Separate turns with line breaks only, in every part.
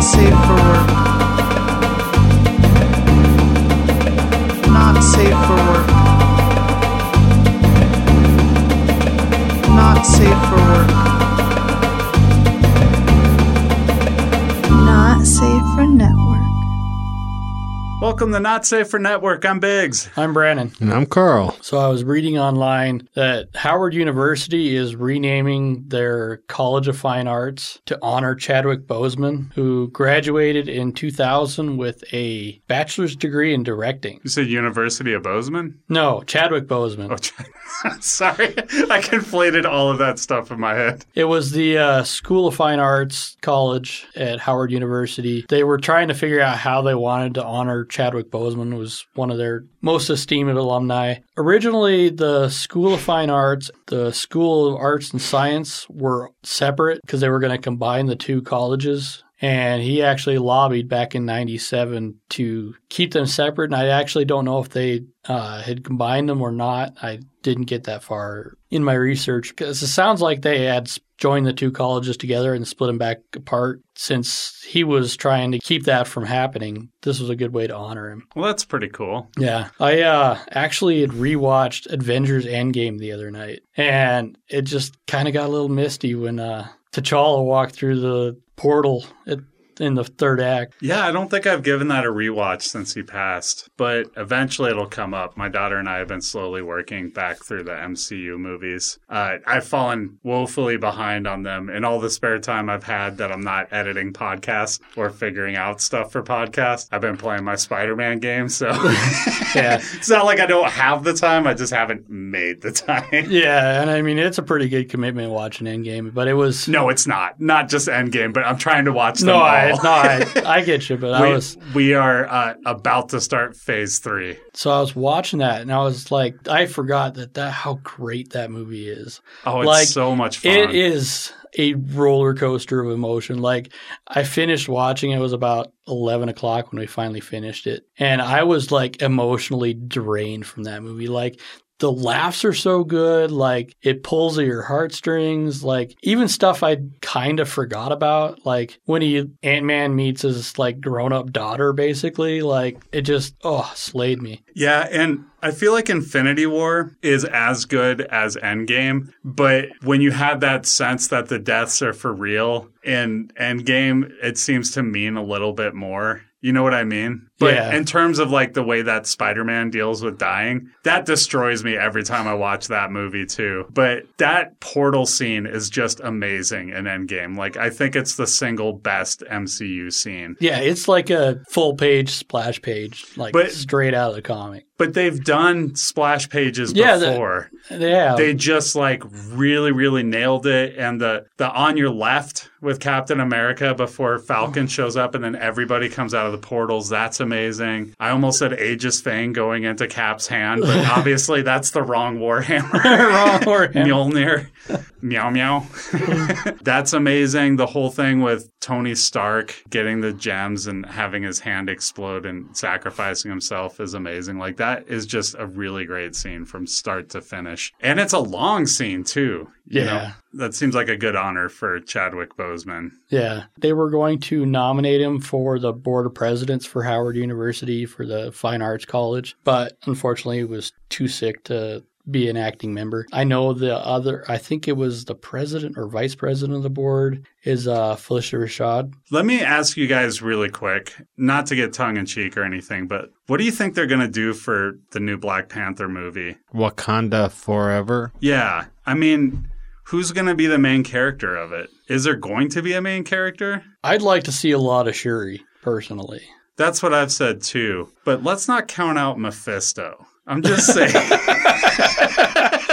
Not safe for work. Not safe for work. Not safe for work.
Welcome to Not Safe for Network. I'm Biggs.
I'm Brandon.
And I'm Carl.
So I was reading online that Howard University is renaming their College of Fine Arts to honor Chadwick Boseman, who graduated in 2000 with a bachelor's degree in directing.
You said University of Bozeman?
No, Chadwick Boseman.
Oh, Ch- sorry. I conflated all of that stuff in my head.
It was the uh, School of Fine Arts College at Howard University. They were trying to figure out how they wanted to honor Chadwick Boseman was one of their most esteemed alumni. Originally, the School of Fine Arts, the School of Arts and Science were separate because they were going to combine the two colleges. And he actually lobbied back in 97 to keep them separate. And I actually don't know if they uh, had combined them or not. I didn't get that far in my research because it sounds like they had joined the two colleges together and split them back apart since he was trying to keep that from happening. This was a good way to honor him.
Well, that's pretty cool.
Yeah. I uh, actually had rewatched Avengers Endgame the other night and it just kind of got a little misty when uh, T'Challa walked through the portal at in the third act.
Yeah, I don't think I've given that a rewatch since he passed, but eventually it'll come up. My daughter and I have been slowly working back through the MCU movies. Uh, I've fallen woefully behind on them in all the spare time I've had that I'm not editing podcasts or figuring out stuff for podcasts. I've been playing my Spider Man game, so
Yeah.
it's not like I don't have the time, I just haven't made the time.
Yeah, and I mean it's a pretty good commitment watching Endgame, but it was
No, it's not. Not just Endgame, but I'm trying to watch them
no,
all.
I, no, I, I get you, but I
we,
was
we are uh, about to start phase three.
so I was watching that and I was like, I forgot that that how great that movie is.
Oh, it's
Like,
so much fun.
It is a roller coaster of emotion. Like I finished watching it, it was about eleven o'clock when we finally finished it, and I was like emotionally drained from that movie. Like the laughs are so good, like it pulls at your heartstrings. Like even stuff I kind of forgot about, like when he Ant Man meets his like grown up daughter, basically. Like it just oh slayed me.
Yeah, and I feel like Infinity War is as good as Endgame, but when you have that sense that the deaths are for real in Endgame, it seems to mean a little bit more. You know what I mean? But
Yeah.
in terms of like the way that Spider-Man deals with dying, that destroys me every time I watch that movie too. But that portal scene is just amazing in Endgame. Like I think it's the single best MCU scene.
Yeah, it's like a full page splash page, like
But-
straight out of the comic.
But they've done splash pages
Yeah, the-
before.
Yeah,
they just like really really nailed it and the the on your left with captain america before falcon oh. shows up and then everybody comes out of the portals that's amazing i almost said aegis fang going into cap's hand but obviously that's the wrong warhammer
Wrong Warhammer.
Mjolnir. meow meow. That's amazing. The whole thing with Tony Stark getting the gems and having his hand explode and sacrificing himself is amazing. Like that is just a really great scene from start to finish. And it's a long scene too. You
Yeah.
know? That seems like a good honor for Chadwick Boseman.
Yeah, they were going to nominate him for the board of presidents for Howard University for the Fine Arts College, but unfortunately, he was too sick to be an acting member. I know the other, I think it was the president or vice president of the board is uh, Phylicia Rashad.
Let me ask you guys really quick, not to get tongue in cheek or anything, but what do you think they're going to do for the new Black Panther movie?
Wakanda forever.
Yeah. I mean, who's going to be the main character of it? Is there going to be a main character?
I'd like to see a lot of Shuri personally.
That's what I've said too. But let's not count out Mephisto. I'm just saying.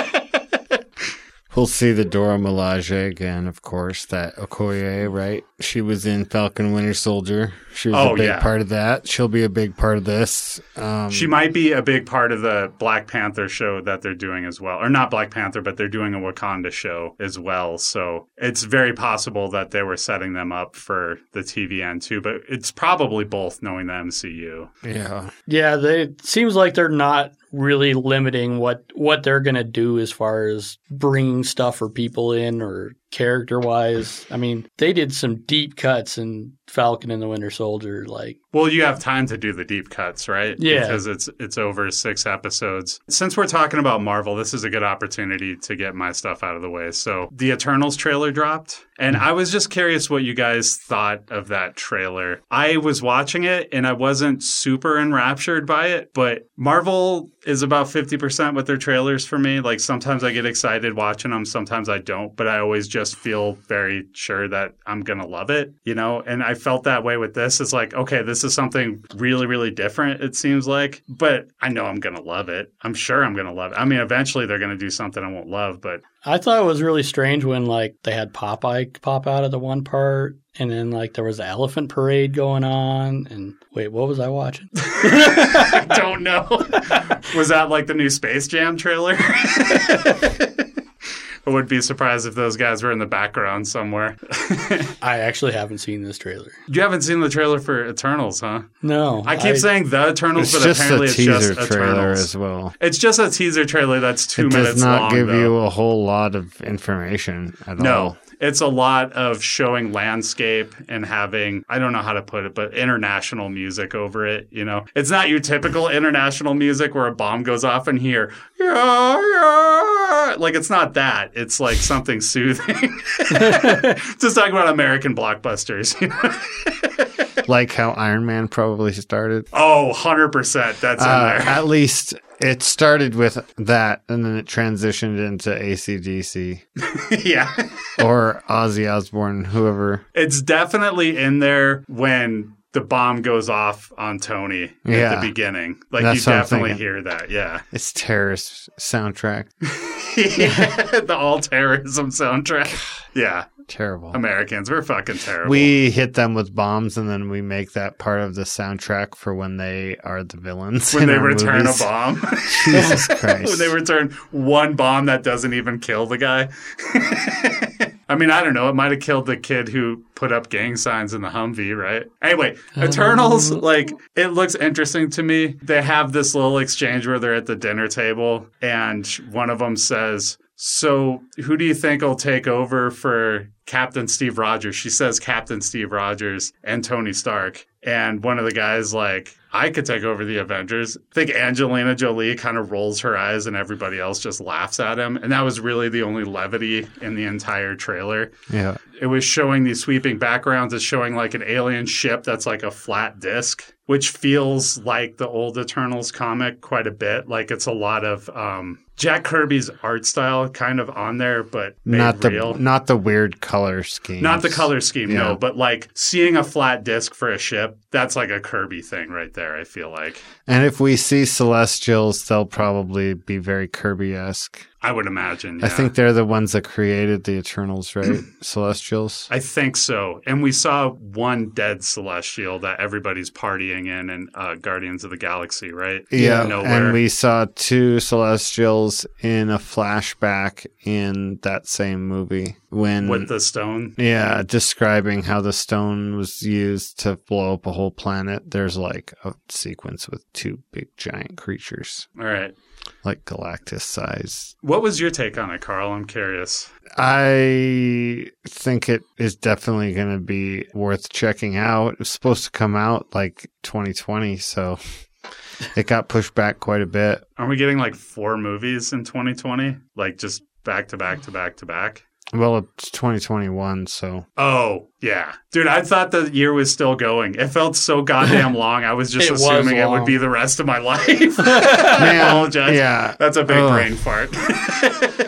We'll see the Dora Milaje again, of course. That Okoye, right? She was in Falcon Winter Soldier. She was
Oh,
a big
yeah.
part of that. She'll be a big part of this. Um,
she might be a big part of the Black Panther show that they're doing as well. Or not Black Panther, but they're doing a Wakanda show as well. So it's very possible that they were setting them up for the TVN too. But it's probably both knowing the MCU.
yeah.
Yeah, they it seems like they're not really limiting what what they're going to do as far as bringing stuff or people in or character wise. I mean, they did some deep cuts in Falcon and the Winter Soldier. Like,
Well, you have time to do the deep cuts, right?
Yeah.
Because it's it's over six episodes. Since we're talking about Marvel, this is a good opportunity to get my stuff out of the way. So the Eternals trailer dropped. And mm-hmm. I was just curious what you guys thought of that trailer. I was watching it and I wasn't super enraptured by it, but Marvel is about 50% with their trailers for me. Like sometimes I get excited watching them, sometimes I don't, but I always just feel very sure that I'm going to love it, you know? And I felt that way with this. It's like, okay, this is something really, really different, it seems like, but I know I'm going to love it. I'm sure I'm going to love it. I mean, eventually they're going to do something I won't love, but
I thought it was really strange when like they had Popeye pop out of the one part, and then like there was the elephant parade going on. And wait, what was I watching?
I don't know. Was that like the new Space Jam trailer? I would be surprised if those guys were in the background somewhere.
I actually haven't seen this trailer.
you haven't seen the trailer for Eternals, huh?
No,
I keep saying the Eternals, but apparently It's just a teaser
trailer
Eternals.
as well.
It's just a teaser trailer that's two
it
minutes
does not
long.
give
though.
you a whole lot of information at
No,
all.
It's a lot of showing landscape and having, I don't know how to put it, but international music over it. You know, it's not your typical international music where a bomb goes off and here, yeah, yeah. Like, it's not that. It's like something soothing. Just talking about American blockbusters. You know?
Like how Iron Man probably started.
oh, 100%. That's in
Uh,
there.
at least it started with that and then it transitioned into ACDC
yeah.
or Ozzy Osbourne, whoever.
It's definitely in there when the bomb goes off on Tony at
Yeah.
the beginning. Like
That's
you definitely hear that. Yeah.
It's terrorist soundtrack.
yeah. the all terrorism soundtrack. Yeah.
Terrible.
Americans, we're fucking terrible.
We hit them with bombs and then we make that part of the soundtrack for when they are the villains.
when
in
they
our
return
movies.
a bomb.
Jesus Christ.
when they return one bomb that doesn't even kill the guy. I mean, I don't know. It might have killed the kid who put up gang signs in the Humvee, right? Anyway, oh. Eternals, like, it looks interesting to me. They have this little exchange where they're at the dinner table, and one of them says, So, who do you think will take over for Captain Steve Rogers? She says Captain Steve Rogers and Tony Stark. And one of the guys, like, I could take over the Avengers. I think Angelina Jolie kind of rolls her eyes and everybody else just laughs at him. And that was really the only levity in the entire trailer.
yeah.
It was showing these sweeping backgrounds. It's showing like an alien ship that's like a flat disc, which feels like the old Eternals comic quite a bit. Like it's a lot of um, Jack Kirby's art style kind of on there, but
Not the
real.
not the weird color scheme.
Not the color scheme,
Yeah.
no, but like seeing a flat disc for a ship, that's like a Kirby thing right there, I feel like.
And if we see Celestials, they'll probably be very Kirby esque.
I would imagine.
I think they're the ones that created the Eternals, right? Celestials.
I think so. And we saw one dead celestial that everybody's partying in in uh, Guardians of the Galaxy, right?
Yeah,
Knowhere.
and we saw two Celestials in a flashback in that same movie when
with the stone.
yeah, describing how the stone was used to blow up a whole planet. There's like a sequence with two big giant creatures,
All right.
like Galactus size.
What was your take on it, Carl? I'm curious.
I think it is definitely going to be worth checking out. It was supposed to come out like 2020, so it got pushed back quite a bit.
Are we getting like four movies in 2020? Like just back to back to back to back?
Well, it's 2021, so
Oh, yeah. Dude, I thought the year was still going. It felt so goddamn long. I was just
It was
assuming it would be the rest of my life.
Man,
I apologize.
yeah.
That's a big
Ugh.
brain fart.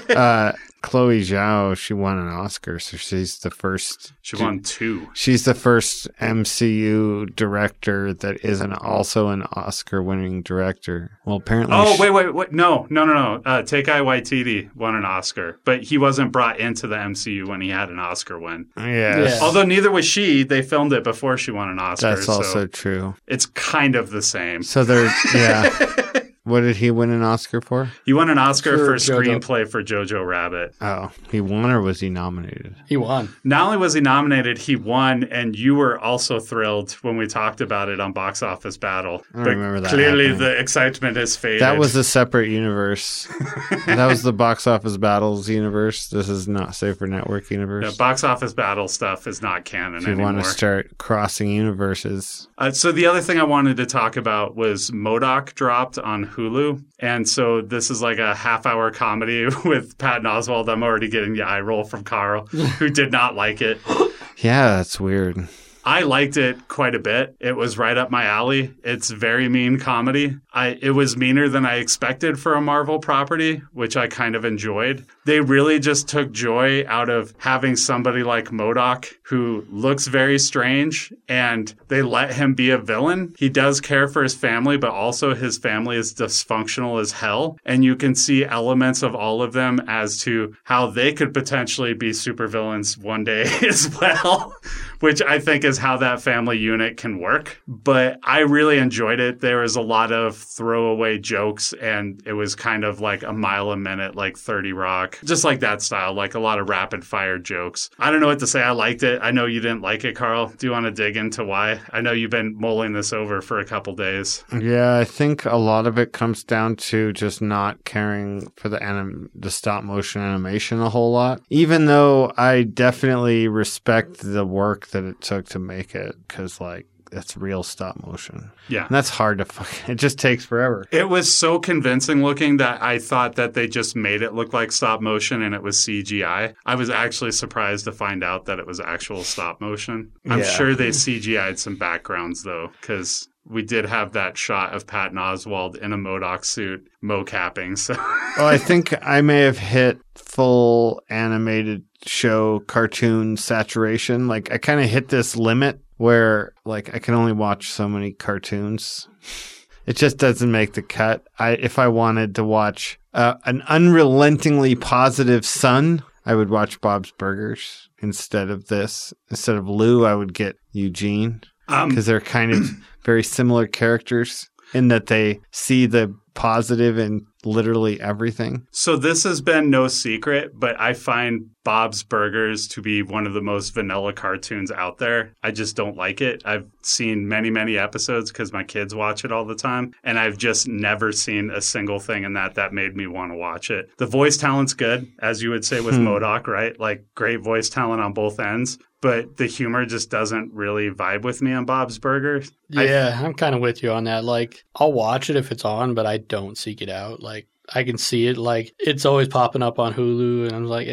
uh, Chloe Zhao, she won an Oscar, so she's the first.
she won two.
She's the first MCU director that isn't also an Oscar-winning director. Well, apparently.
Oh,
she-
wait, wait, wait. No, no, no, no. Uh, Taika Waititi won an Oscar, but he wasn't brought into the MCU when he had an Oscar win.
Yes,
Yeah.
Although neither was she. They filmed it before she won an Oscar.
that's
so
also true.
it's kind of the same.
So they're yeah. What did he win an Oscar for?
He won an Oscar
For
for,
Jojo.
screenplay for Jojo Rabbit.
Oh, he won or was he nominated?
He won.
Not only was he nominated, he won, and you were also thrilled when we talked about it on Box Office Battle.
I don't remember that
Clearly,
happening.
the excitement is faded.
That was a separate universe. that was the box office battles universe. This is not Safer Network universe.
Yeah, box office battle stuff is not canon
if you
anymore.
want to start crossing universes,
Uh, so the other thing I wanted to talk about was MODOK dropped on Hulu, and so this is like a half-hour comedy with Patton Oswalt. I'm already getting the eye roll from Carl, who did not like it.
yeah, that's weird.
I liked it quite a bit. It was right up my alley. It's very mean comedy. I it was meaner than I expected for a Marvel property, which I kind of enjoyed. They really just took joy out of having somebody like MODOK who looks very strange and they let him be a villain. He does care for his family, but also his family is dysfunctional as hell. And you can see elements of all of them as to how they could potentially be supervillains one day as well, which I think is how that family unit can work. But I really enjoyed it. There was a lot of throwaway jokes and it was kind of like a mile a minute, like 30 Rock, just like that style, like a lot of rapid fire jokes. I don't know what to say. I liked it. I know you didn't like it, Carl. Do you want to dig into why? I know you've been mulling this over for a couple days.
Yeah, I think a lot of it comes down to just not caring for the anim- the stop motion animation a whole lot. Even though I definitely respect the work that it took to make it, because like it's real stop motion.
Yeah.
And that's hard to fucking. It just takes forever.
It was so convincing looking that I thought that they just made it look like stop motion and it was CGI. I was actually surprised to find out that it was actual stop motion. I'm
Yeah.
sure they CGI'd some backgrounds though, because we did have that shot of Patton Oswalt in a MODOK suit mo-capping. So
well, I think I may have hit full animated show cartoon saturation. Like I kind of hit this limit where like I can only watch so many cartoons. It just doesn't make the cut. I if I wanted to watch uh, an unrelentingly positive Sun, I would watch Bob's Burgers instead of this. Instead of Lou, I would get Eugene
um,
because they're kind of very similar characters in that they see the positive in literally everything.
So this has been no secret, but I find Bob's Burgers to be one of the most vanilla cartoons out there. I just don't like it. I've seen many, many episodes because my kids watch it all the time, and I've just never seen a single thing in that that made me want to watch it. The voice talent's good, as you would say with
Hmm.
MODOK, right? Like great voice talent on both ends. But the humor just doesn't really vibe with me on Bob's Burgers. I-
Yeah, I'm kind of with you on that. Like, I'll watch it if it's on, but I don't seek it out. Like, I can see it. Like, it's always popping up on Hulu, and I'm like, eh,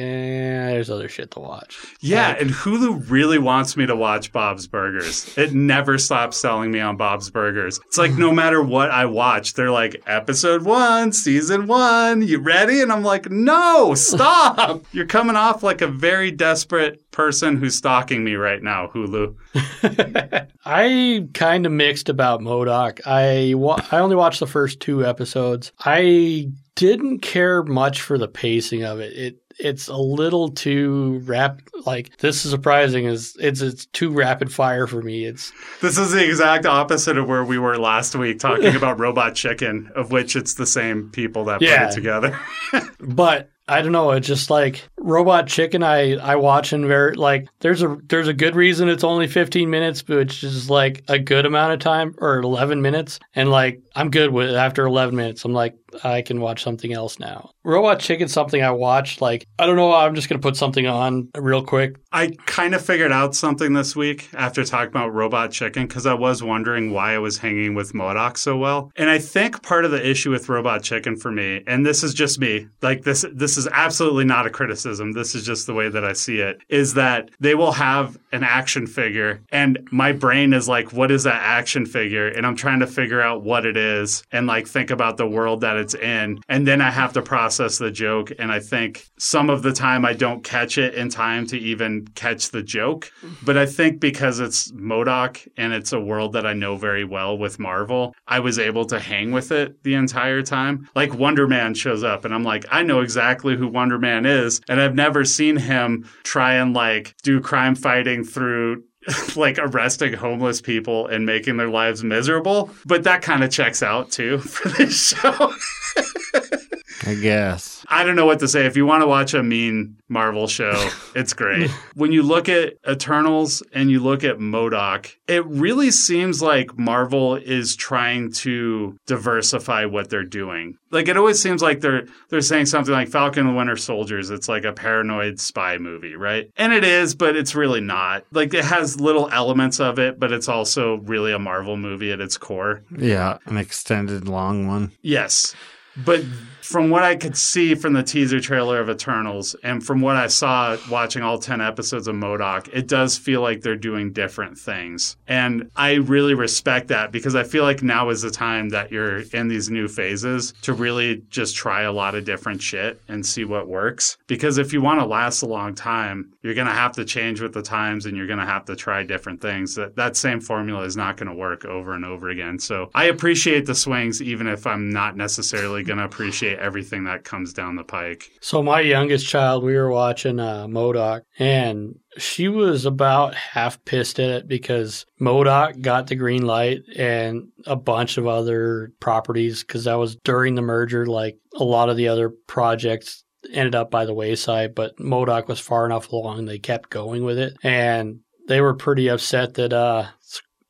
there's other shit to watch.
Yeah,
Like-
and Hulu really wants me to watch Bob's Burgers. It never stops selling me on Bob's Burgers. It's like no matter what I watch, they're like, episode one, season one, you ready? And I'm like, no, stop. You're coming off like a very desperate person who's stalking me right now, Hulu.
I kind of mixed about MODOK. I wa- I only watched the first two episodes. I didn't care much for the pacing of it. It it's a little too rap like this is surprising is it's it's too rapid fire for me. It's
This is the exact opposite of where we were last week talking about Robot Chicken, of which it's the same people that put it together.
but I don't know. It's just like Robot Chicken. I I watch and very like there's a there's a good reason it's only 15 minutes, but it's just like a good amount of time or 11 minutes, and like I'm good with it after 11 minutes. I'm like I can watch something else now. Robot Chicken's something I watched. Like I don't know. I'm just gonna put something on real quick.
I kind of figured out something this week after talking about Robot Chicken because I was wondering why I was hanging with MODOK so well. And I think part of the issue with Robot Chicken for me, and this is just me, like this this is absolutely not a criticism. This is just the way that I see it, is that they will have an action figure and my brain is like, what is that action figure? And I'm trying to figure out what it is and like think about the world that it's in. And then I have to process the joke. And I think some of the time I don't catch it in time to even catch the joke. But I think because it's MODOK and it's a world that I know very well with Marvel, I was able to hang with it the entire time. Like Wonder Man shows up and I'm like, I know exactly who Wonder Man is. And I've never seen him try and like do crime fighting through like arresting homeless people and making their lives miserable. But that kind of checks out too for this show.
I guess.
I don't know what to say. If you want to watch a mean Marvel show, it's great. when you look at Eternals and you look at MODOK, it really seems like Marvel is trying to diversify what they're doing. Like it always seems like they're they're saying something like Falcon and the Winter Soldiers. It's like a paranoid spy movie, right? And it is, but it's really not. Like it has little elements of it, but it's also really a Marvel movie at its core.
Yeah, an extended long one.
Yes. But from what I could see from the teaser trailer of Eternals and from what I saw watching all 10 episodes of MODOK, it does feel like they're doing different things. And I really respect that because I feel like now is the time that you're in these new phases to really just try a lot of different shit and see what works. Because if you want to last a long time, you're going to have to change with the times and you're going to have to try different things. That that same formula is not going to work over and over again. So I appreciate the swings even if I'm not necessarily going to appreciate everything that comes down the pike.
So my youngest child, we were watching uh, MODOK, and she was about half pissed at it because MODOK got the green light and a bunch of other properties because that was during the merger. Like a lot of the other projects ended up by the wayside, but MODOK was far enough along they kept going with it, and they were pretty upset that uh,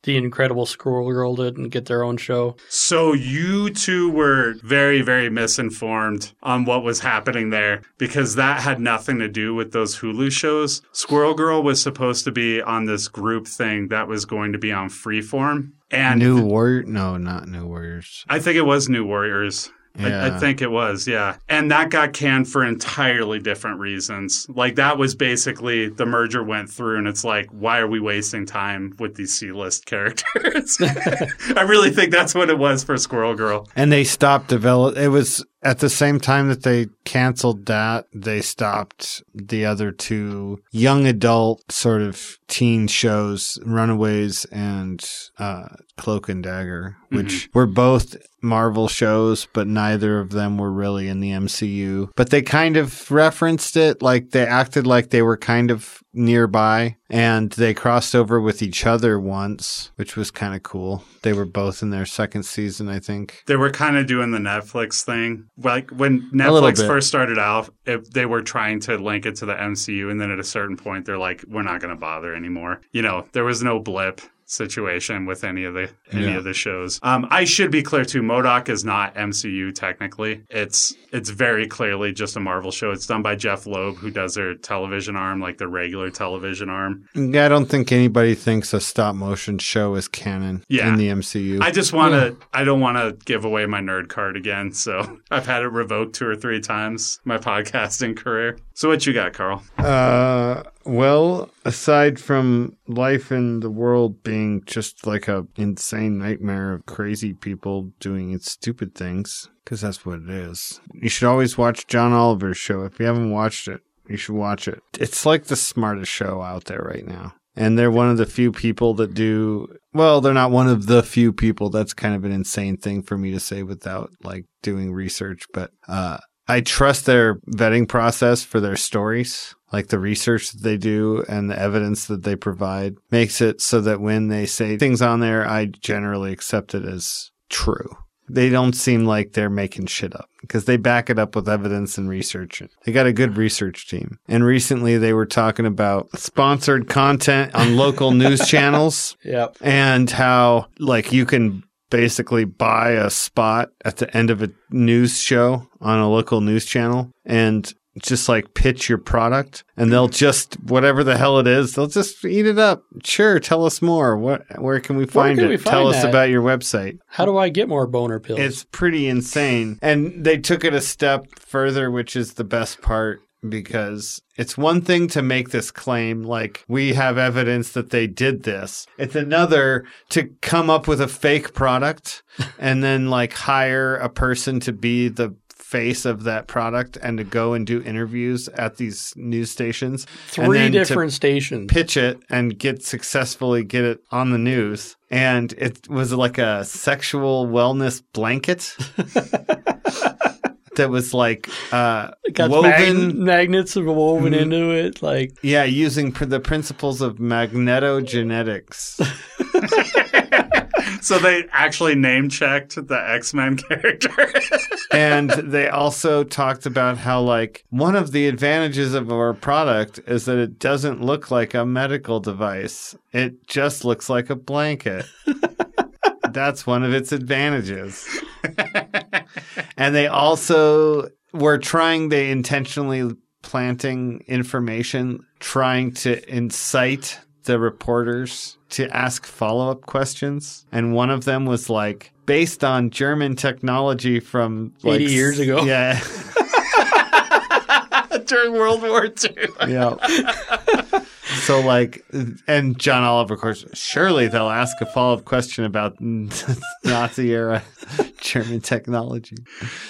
the Incredible Squirrel Girl didn't get their own show.
So you two were very, very misinformed on what was happening there because that had nothing to do with those Hulu shows. Squirrel Girl was supposed to be on this group thing that was going to be on Freeform. And
New Warrior? No, not New Warriors.
I think it was New Warriors. I, I think it was, yeah. And that got canned for entirely different reasons. Like that was basically the merger went through, and it's like, why are we wasting time with these C list characters? I really think that's what it was for Squirrel Girl.
And they stopped develop. It was at the same time that they canceled that, they stopped the other two young adult sort of teen shows, Runaways and uh, Cloak and Dagger, which were both Marvel shows, but neither of them were really in the MCU. But they kind of referenced it, like they acted like they were kind of nearby and they crossed over with each other once, which was kind of cool. They were both in their second season, I think.
They were kind of doing the Netflix thing. Like when Netflix first started out, it, they were trying to link it to the MCU, and then at a certain point, they're like, "We're not going to bother anymore." You know, there was no blip situation with any of the any
Yeah.
of the shows. Um, I should be clear too. MODOK is not MCU technically. It's it's very clearly just a Marvel show. It's done by Jeph Loeb, who does their television arm, like the regular television arm.
Yeah, I don't think anybody thinks a stop motion show is canon
Yeah.
in the MCU.
I just want to. I don't want to give away my nerd card again. So I've had it revoked two or three times my podcasting career. So what you got, Carl?
Uh, well, aside from life in the world being just like a insane nightmare of crazy people doing stupid things, because that's what it is. You should always watch John Oliver's show. If you haven't watched it, you should watch it. It's like the smartest show out there right now. And they're one of the few people that do well, they're not one of the few people. That's kind of an insane thing for me to say without like doing research, but uh I trust their vetting process for their stories. Like the research that they do and the evidence that they provide makes it so that when they say things on there, I generally accept it as true. They don't seem like they're making shit up because they back it up with evidence and research. They got a good research team. And recently they were talking about sponsored content on local news channels
Yep.
and how like you can basically buy a spot at the end of a news show on a local news channel and just like pitch your product. And they'll just whatever the hell it is they'll just eat it up. Sure tell us more. What where can we find
can
it?
we
tell
find
us about your website.
How do I get more boner pills?
it's pretty insane. And they took it a step further, which is the best part because it's one thing to make this claim, like we have evidence that they did this. It's another to come up with a fake product and then like hire a person to be the face of that product and to go and do interviews at these news stations. and
Three different stations.
pitch it and get successfully get it on the news. And it was like a sexual wellness blanket. that was like uh,
It got
woven.
mag- magnets woven
Mhm.
into it. Like,
yeah, using pr- the principles of magnetogenetics.
So they actually name checked the X Men character.
and they also talked about how like one of the advantages of our product is that it doesn't look like a medical device it just looks like a blanket that's one of its advantages and they also were trying they intentionally planting information trying to incite the reporters to ask follow-up questions and one of them was like based on german technology from like
80 years ago.
yeah
During World War II.
yeah so like and john oliver of course surely they'll ask a follow-up question about nazi era german technology.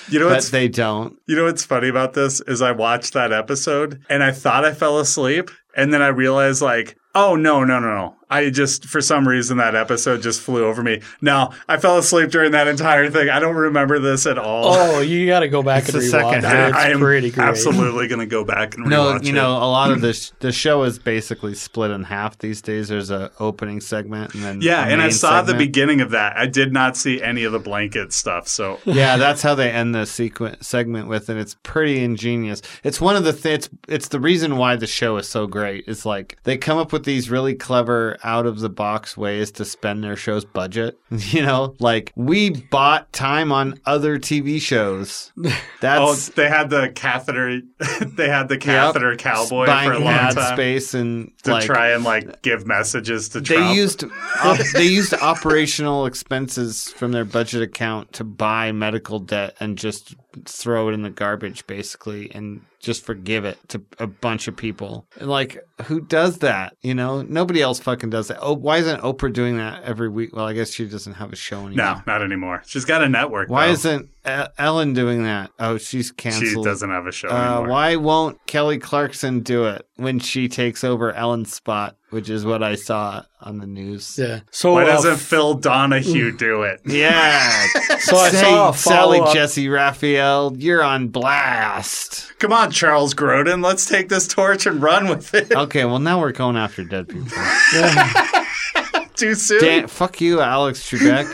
You know
but they don't.
You know what's funny about this is I watched that episode and I thought I fell asleep and then I realized like oh no no no no I just for some reason that episode just flew over me. No, I fell asleep during that entire thing. I don't remember this at all.
oh, you got to go back
It's
and
the
rewatch
second
it.
half.
It's
I am
pretty great.
absolutely going to go back and
No,
rewatch
you
it.
know, a lot of this the show is basically split in half these days. There's a opening segment and then
Yeah,
a
and I
main
saw the beginning of that. I did not see any of the blanket stuff. So
yeah, that's how they end the sequence segment with, and it's pretty ingenious. It's one of the th- it's it's the reason why the show is so great. It's like they come up with these really clever, out of the box ways to spend their show's budget. You know, like we bought time on other TV shows.
oh,
That's
they had the catheter. they had the catheter cowboy
buying
for a long
ad
time
space and
to
like
try and like give messages to
they
Trump.
used op- they used operational expenses from their budget account to buy medical debt and just throw it in the garbage basically and just forgive it to a bunch of people. And like who does that? You know, nobody else fucking does that. Oh, why isn't Oprah doing that every week? Well, I guess she doesn't have a show anymore.
no, not anymore. She's got a network.
Why
though.
isn't Ellen doing that? Oh, she's canceled.
she doesn't have a show
Uh,
anymore?
why won't Kelly Clarkson do it when she takes over Ellen's spot, which is what I saw on the news?
Yeah. So
Why
uh,
doesn't Phil Donahue do it?
Yeah.
So I
Say,
saw a
Sally
follow-up-
Jessy Raphael, you're on blast.
Come on, Charles Grodin, let's take this torch and run with it.
Okay, well now we're going after dead people.
Too soon.
Dan, fuck you, Alex Trebek.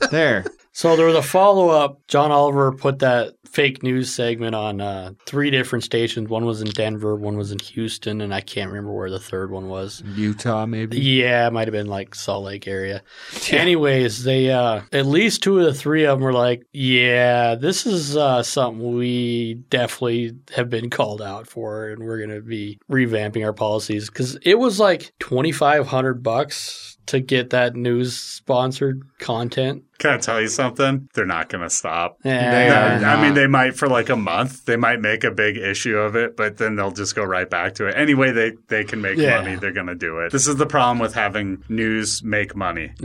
there.
So there was a follow up. John Oliver put that fake news segment on uh, three different stations. One was in Denver, one was in Houston, and I can't remember where the third one was.
Utah, maybe.
Yeah, it might have been like Salt Lake area. Anyways, they uh at least two of the three of them were like, "Yeah, this is uh something we definitely have been called out for, and we're gonna be revamping our policies." Because it was like twenty five hundred bucks to get that news sponsored content.
Can I tell you something? They're not going to stop.
Yeah.
They
I- mean, they might for like a month. They might make a big issue of it, but then they'll just go right back to it. Anyway, they, they can make
Yeah.
money. They're going to do it. This is the problem with having news make money.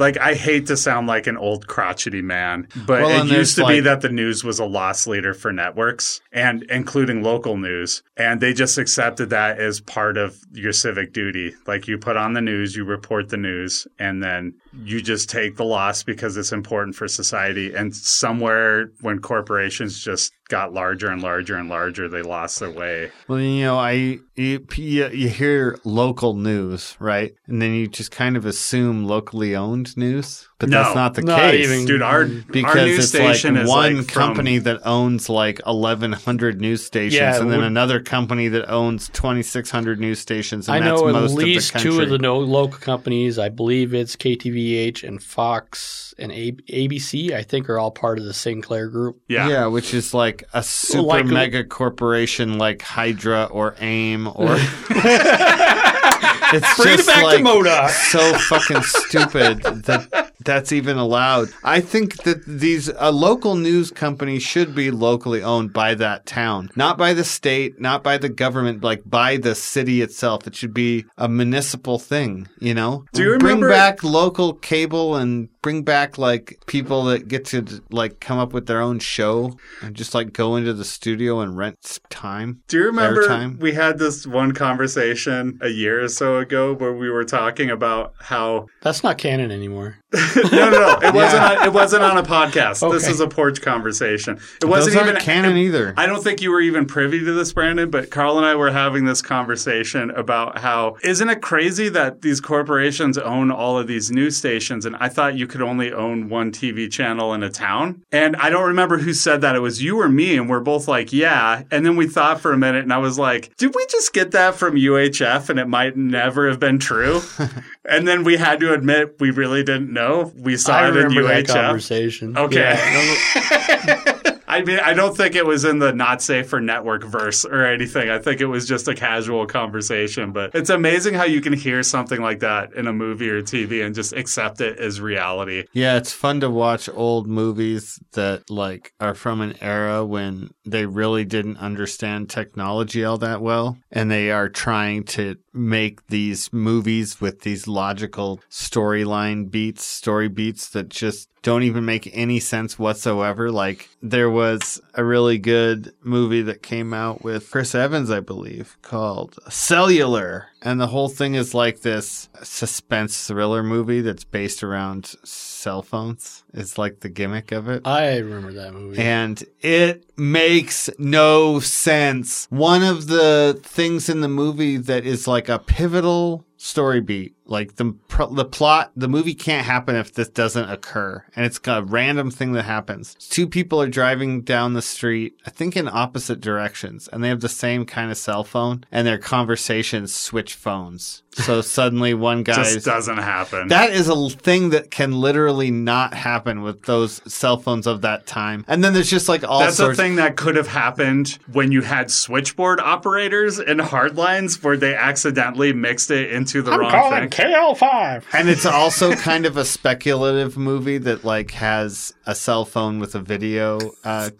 like, I hate to sound like an old crotchety man, but
Well,
it used to be that the news was a loss leader for networks and including local news. And they just accepted that as part of your civic duty. Like, you put on the news, you report the news, and then you just take the loss because it's important for society. And somewhere when corporations just got larger and larger and larger, they lost their way.
Well, you know, I you, you hear local news, right? And then you just kind of assume locally owned news, but
No.
that's not the
Not
case.
even-
Dude, our,
because
our news
it's
station
like
is
one
like from-
company that owns like 1100 news stations
Yeah,
and then
we-
another company that owns 2600 news stations and
I
that's
know at least
of
two of the no- local companies. I believe it's KTVH and Fox and A- ABC. I think are all part of the Sinclair group.
Yeah.
yeah. which is like a super
Like- uh,
mega corporation like Hydra or AIM or It's
Bring it
just
back to
like
MODOK.
so fucking stupid that that's even allowed. I think that these a local news company should be locally owned by that town, not by the state, not by the government, like by the city itself. It should be a municipal thing, you know.
Do you
bring
remember-
back local cable and bring back like people that get to like come up with their own show and just like go into the studio and rent time?
Do you remember
Airtime?
we had this one conversation a year or so ago where we were talking about how
That's not canon anymore.
no, no, no. It wasn't. On, it wasn't on a podcast. This is a porch conversation. It wasn't
Those
even
canon either.
I don't think you were even privy to this, Brandon, but Carl and I were having this conversation about how isn't it crazy that these corporations own all of these news stations? And I thought you could only own one TV channel in a town. And I don't remember who said that. It was you or me. And we're both like, yeah. And then we thought for a minute and I was like, did we just get that from UHF and it might never have been true? and then we had to admit we really didn't know. We saw
I
it in UHF.
conversation.
Okay.
Yeah.
I mean, I don't think it was in the not safe for network verse or anything. I think it was just a casual conversation. But it's amazing how you can hear something like that in a movie or TV and just accept it as reality.
Yeah, it's fun to watch old movies that like are from an era when they really didn't understand technology all that well and they are trying to make these movies with these logical storyline beats, story beats that just don't even make any sense whatsoever. Like there was a really good movie that came out with Chris Evans, I believe, called Cellular. And the whole thing is like this suspense thriller movie that's based around cell phones. It's like the gimmick of it.
I remember that movie.
And it makes no sense. One of the things in the movie that is like a pivotal story beat, like the the plot, the movie can't happen if this doesn't occur, and it's a random thing that happens. Two people are driving down the street, I think in opposite directions, and they have the same kind of cell phone, and their conversations switch phones. So suddenly one guy
Just doesn't happen.
that is a thing that can literally not happen with those cell phones of that time. And then there's just like all
That's a thing that could have happened when you had switchboard operators in hardlines where they accidentally mixed it into the wrong thing.
KL5.
and it's also kind of a speculative movie that like has a cell phone with a video uh,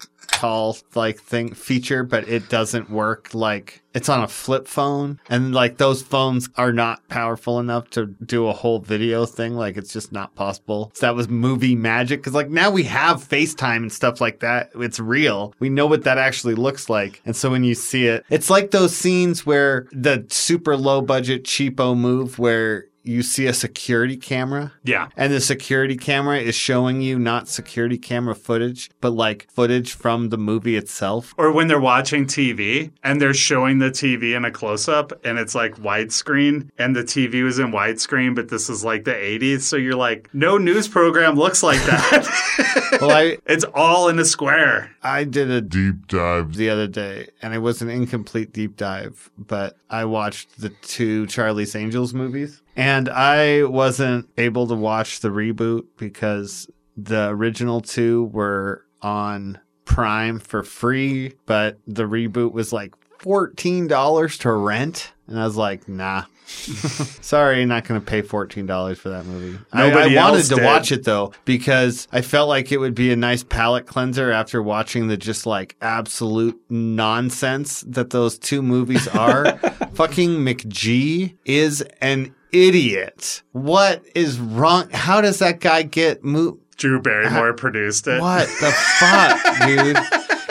call like thing feature, but it doesn't work like it's on a flip phone. And like those phones are not powerful enough to do a whole video thing. Like it's just not possible. So that was movie magic. Because like now we have facetime and stuff like that. It's real. We know what that actually looks like. And so when you see it it's like those scenes where the super low budget cheapo move where you see a security camera
Yeah.
and the security camera is showing you not security camera footage, but like footage from the movie itself.
Or when they're watching TV and they're showing the TV in a close up and it's like widescreen and the TV was in widescreen, but this is like the 80s. So you're like, no news program looks like that.
Well, I,
it's all in a square.
I did a deep dive the other day and it was an incomplete deep dive, but I watched the two Charlie's Angels movies and I wasn't able to watch the reboot because the original two were on Prime for free, but the reboot was like $14 to rent. And I was like, nah. Sorry, not going to pay $14 for that movie. I, I wanted to
did.
watch it though because I felt like it would be a nice palate cleanser after watching the just like absolute nonsense that those two movies are. Fucking McG is an idiot. What is wrong? How does that guy get moved?
Drew Barrymore produced it.
What the fuck, dude?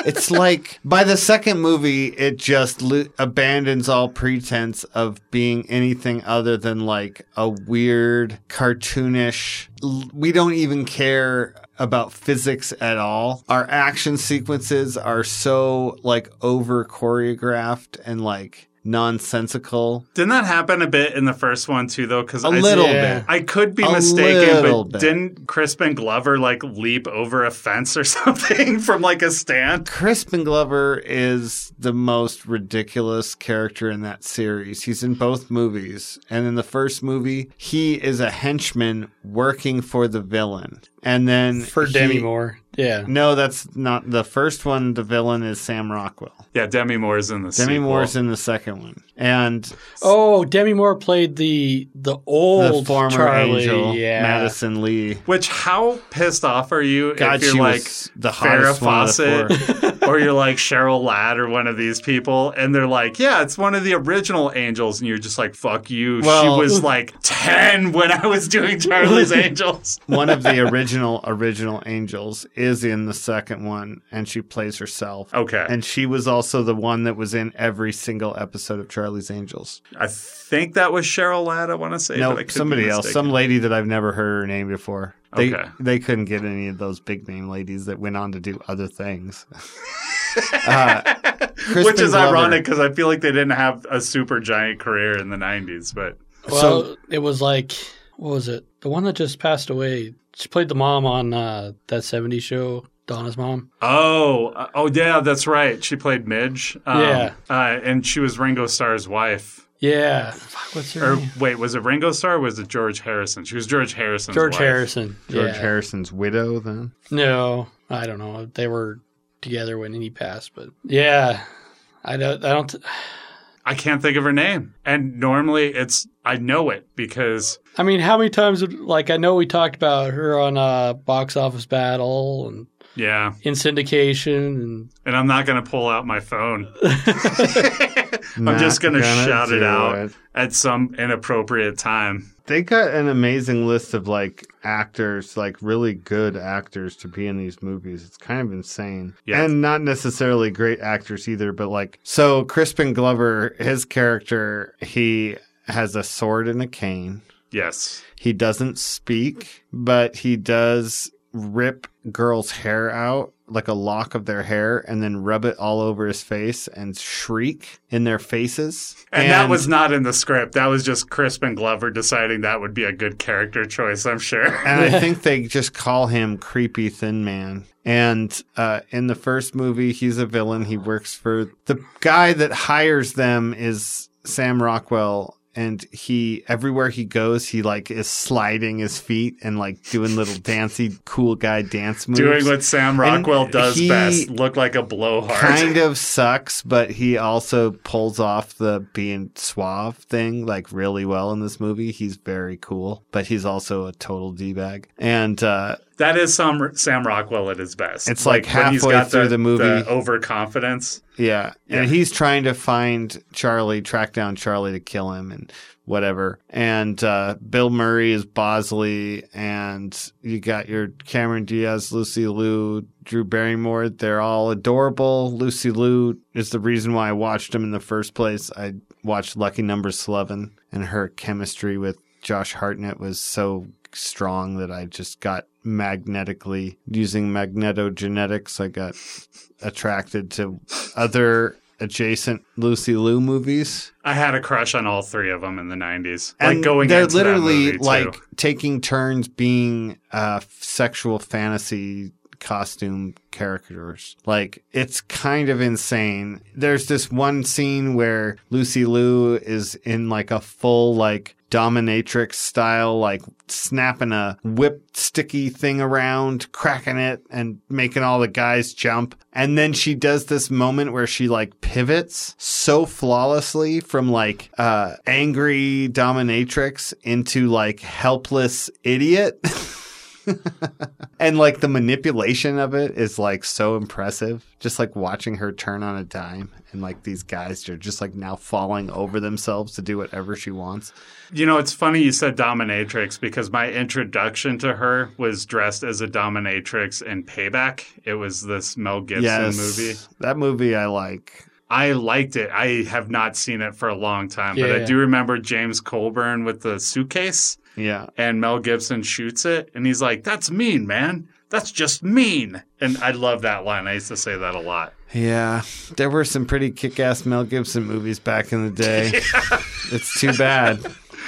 It's like by the second movie, it just lo- abandons all pretense of being anything other than like a weird, cartoonish. l- We don't even care about physics at all. Our action sequences are so like over choreographed and like nonsensical.
Didn't that happen a bit in the first one too, though? Because
A little
Yeah.
bit.
I could be
A
mistaken, but
bit.
didn't Crispin Glover like leap over a fence or something from like a stand?
Crispin Glover is the most ridiculous character in that series. He's in both movies. And in the first movie, he is a henchman working for the villain. And then
For
he-
Demi Moore. Yeah.
No, that's not the first one. The villain is Sam Rockwell.
Yeah, Demi Moore's in the
Demi
sequel.
Moore's in the second one. And
Oh, Demi Moore played the the
the
old
former
Charlie.
angel,
yeah.
Madison Lee.
Which how pissed off are you
God,
if you're
she
like
was the
Farrah
hottest one of the
Fawcett or you're like Cheryl Ladd or one of these people, and they're like, "Yeah, it's one of the original Angels," and you're just like, "Fuck you."
Well-
she was like ten when I was doing Charlie's Angels.
One of the original original angels is in the second one, and she plays herself.
Okay,
And she was also the one that was in every single episode of Charlie's Angels.
I think that was Cheryl Ladd. I want to say
no,
but I be
somebody else, some lady that I've never heard her name before. They
Okay.
they couldn't get any of those big name ladies that went on to do other things. uh,
Which is
Glover.
ironic because I feel like they didn't have a super giant career in the '90s, but
Well,
So-
it was like what was it? The one that just passed away. She played the mom on uh, that '70s show, Donna's mom.
Oh, oh yeah, that's right. She played Midge. Um,
Yeah.
uh, and she was Ringo Starr's wife.
Yeah, Fuck, what's her
Or
name?
wait, was it Ringo Starr? or Was it George Harrison? She was George Harrison's
George
wife.
Harrison.
George
yeah.
Harrison's widow. Then
No, I don't know. They were together when he passed, but yeah, I don't. I don't.
I can't think of her name. And normally it's I know it because
I mean, how many times? Like, I know we talked about her on uh, Box Office Battle and
yeah,
in syndication, and
and I'm not gonna pull out my phone. I'm just gonna,
gonna
shout it out
it.
at some inappropriate time.
They got an amazing list of like actors, like really good actors to be in these movies. It's kind of insane.
Yeah.
And not necessarily great actors either, but like, so Crispin Glover, his character, he has a sword and a cane.
Yes.
He doesn't speak, but he does rip girls' hair out, like a lock of their hair, and then rub it all over his face and shriek in their faces.
And, that was not in the script. That was just Crispin Glover deciding that would be a good character choice, I'm sure.
and I think they just call him Creepy Thin Man. And uh, in the first movie, he's a villain. He works for the guy that hires them is Sam Rockwell. And he everywhere he goes, he like is sliding his feet and like doing little dancey cool guy dance moves.
Doing what Sam Rockwell does best, look like a blowhard.
kind of sucks, but he also pulls off the being suave thing like really well in this movie. He's very cool, but he's also a total d bag. And uh,
That is some Sam Rockwell at his best.
It's like
when he's
halfway
got
through the movie.
overconfidence.
yeah,
Yeah.
and he's trying to find Charlie, track down Charlie to kill him, and whatever. And uh, Bill Murray is Bosley, and you got your Cameron Diaz, Lucy Liu, Drew Barrymore. They're all adorable. Lucy Liu is the reason why I watched them in the first place. I watched Lucky Number Slevin, and her chemistry with Josh Hartnett was so strong that I just got magnetically using magnetogenetics. I got attracted to other adjacent Lucy Liu movies.
I had a crush on all three of them in the 90s.
And
like going
they're literally like taking turns being uh, sexual fantasy costume characters. Like it's kind of insane. There's this one scene where Lucy Liu is in like a full like dominatrix style like snapping a whip sticky thing around cracking it and making all the guys jump and then she does this moment where she like pivots so flawlessly from like uh angry dominatrix into like helpless idiot and like the manipulation of it is like so impressive just like watching her turn on a dime and like these guys are just like now falling over themselves to do whatever she wants
You know, it's funny you said dominatrix because my introduction to her was dressed as a dominatrix in Payback. It was this Mel Gibson movie.
that movie i like
I liked it. I have not seen it for a long time, but I
Yeah.
do remember James Coburn with the suitcase
yeah
and Mel Gibson shoots it and he's like, "That's mean, man. That's just mean." And I love that line. I used to say that a lot.
yeah there were some pretty kick-ass mel gibson movies back in the day it's too bad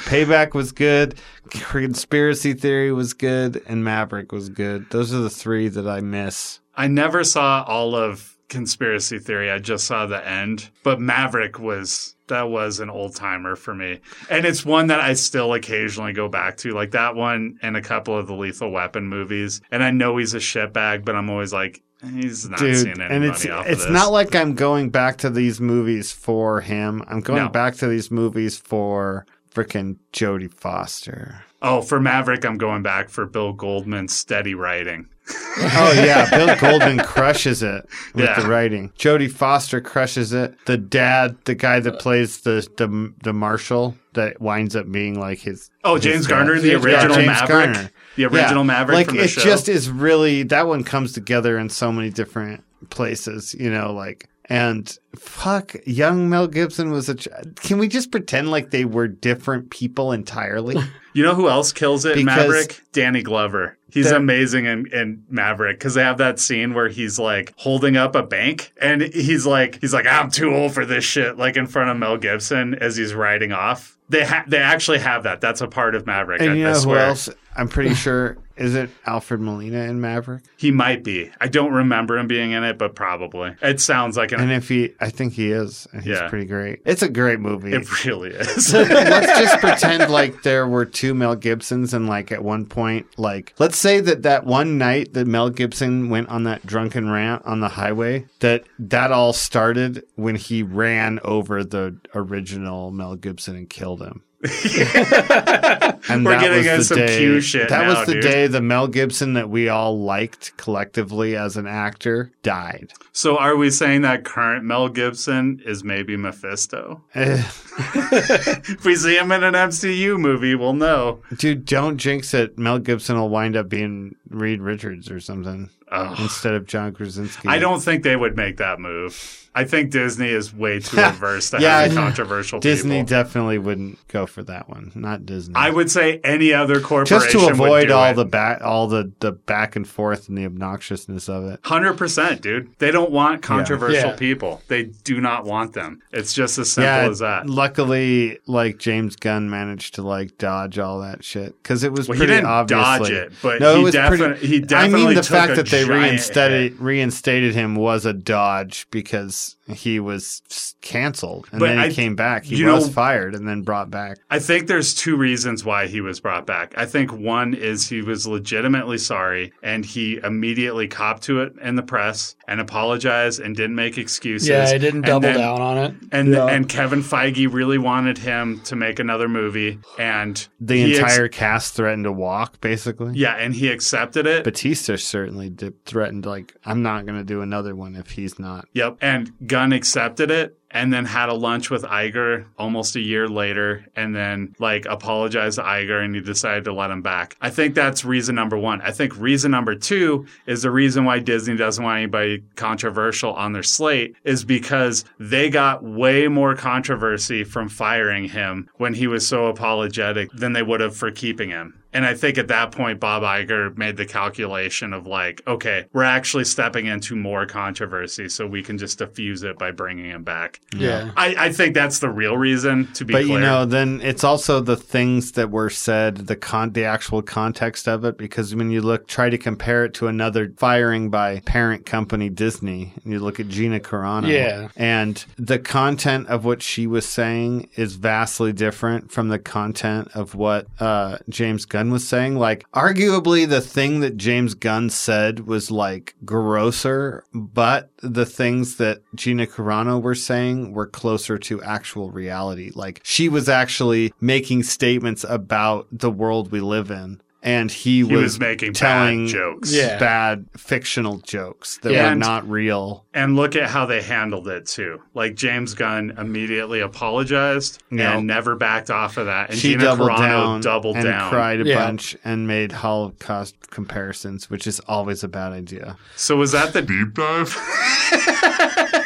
payback was good conspiracy theory was good and maverick was good those are the three that i miss
I never saw all of Conspiracy Theory. I just saw the end. But Maverick was that was an old timer for me. And it's one that I still occasionally go back to. Like that one and a couple of the Lethal Weapon movies. And I know he's a shitbag, but I'm always like, he's not
dude
seeing any
and it's
off
it's
of
not like i'm going back to these movies for him i'm going
No.
back to these movies for freaking jodie foster
oh, for Maverick, I'm going back for Bill Goldman's steady writing.
Oh yeah, Bill Goldman crushes it with
Yeah.
the writing. Jodie Foster crushes it. The dad, the guy that uh, plays the the the marshal that winds up being like his.
Oh,
his
James
dad.
Garner, the
Yeah,
original
James
Maverick?
Garner.
The original Maverick
Like
from the
it
show?
just is really that one comes together in so many different places. You know, like. And fuck, young Mel Gibson was a. Ch- Can we just pretend like they were different people entirely?
You know who else kills it
Because-
Maverick? Danny Glover. He's
They're-
amazing in, in Maverick because they have that scene where he's like holding up a bank and he's like he's like I'm too old for this shit like in front of Mel Gibson as he's riding off. They ha- they actually have that. That's a part of Maverick.
and
I,
you
I
know who else? I'm pretty sure is it Alfred Molina in Maverick?
He might be. I don't remember him being in it, but probably. It sounds like an.
And if he, I think he is. and He's
Yeah.
pretty great. It's a great movie.
it really is.
let's just pretend like there were two Mel Gibsons, and like at one point, like let's say that that one night that Mel Gibson went on that drunken rant on the highway, that that all started when he ran over the original Mel Gibson and killed him. and
We're
that
getting
was the
some
day,
Q shit
That
now,
was the
dude.
day the Mel Gibson that we all liked collectively as an actor died.
so are we saying that current Mel Gibson is maybe Mephisto?
Eh,
If we see him in an MCU movie, we'll know.
dude, don't jinx it. Mel Gibson will wind up being Reed Richards or something.
Ugh.
instead of John Krasinski.
I don't think they would make that move. I think Disney is way too averse to
Yeah,
having controversial
Disney
people.
definitely wouldn't go for that one. Not Disney.
I would say any other corporation
just to avoid all
it.
the back, all the the back and forth and the obnoxiousness of it.
Hundred percent, dude. They don't want controversial
Yeah.
people. They do not want them. It's just as simple
yeah,
as that.
luckily, like James Gunn managed to like dodge all that shit because it was
Well,
pretty
didn't dodge it, but
no,
he
it was pretty.
he
I
definitely
mean, the
took
fact
a
that they
giant
reinstated reinstated him was a dodge because he was canceled and
But
then he
I-
came back. He was
know-
fired and then brought back.
I think there's two reasons why he was brought back. I think one is he was legitimately sorry and he immediately copped to it in the press and apologized and didn't make excuses.
Yeah, he didn't double
then-
down on it.
And
Yeah.
and Kevin Feige really wanted him to make another movie, and
The
he ex-
entire cast threatened to walk, basically.
yeah, and he accepted it.
Batista certainly did, threatened, like, I'm not going to do another one if he's not.
Yep. And Gunn accepted it and then had a lunch with Iger almost a year later and then like apologized to Iger and he decided to let him back. I think that's reason number one. I think reason number two is the reason why Disney doesn't want anybody controversial on their slate is because they got way more controversy from firing him when he was so apologetic than they would have for keeping him. And I think at that point, Bob Iger made the calculation of like, okay, we're actually stepping into more controversy, so we can just diffuse it by bringing him back.
Yeah.
I, I think that's the real reason. To be
But
clear,
you know, then it's also the things that were said, the con, the actual context of it. Because when you look, try to compare it to another firing by parent company Disney, and you look at Gina Carano,
Yeah.
and the content of what she was saying is vastly different from the content of what uh, James Gunn was saying. Like, arguably, the thing that James Gunn said was like grosser, but the things that Gina Carano were saying were closer to actual reality. Like, she was actually making statements about the world we live in. And he,
he
was,
was making
telling
bad jokes.
Yeah.
bad fictional jokes that
Yeah.
were
And-
not real.
And look at how they handled it too. Like James Gunn immediately apologized
Yeah.
and never backed off of that. And
she
Gina
doubled
Carano
down
doubled
and
down.
cried a
Yeah.
bunch and made Holocaust comparisons, which is always a bad idea.
So was that the deep dive?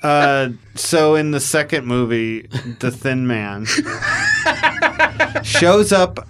Uh, so in the second movie, the Thin Man shows up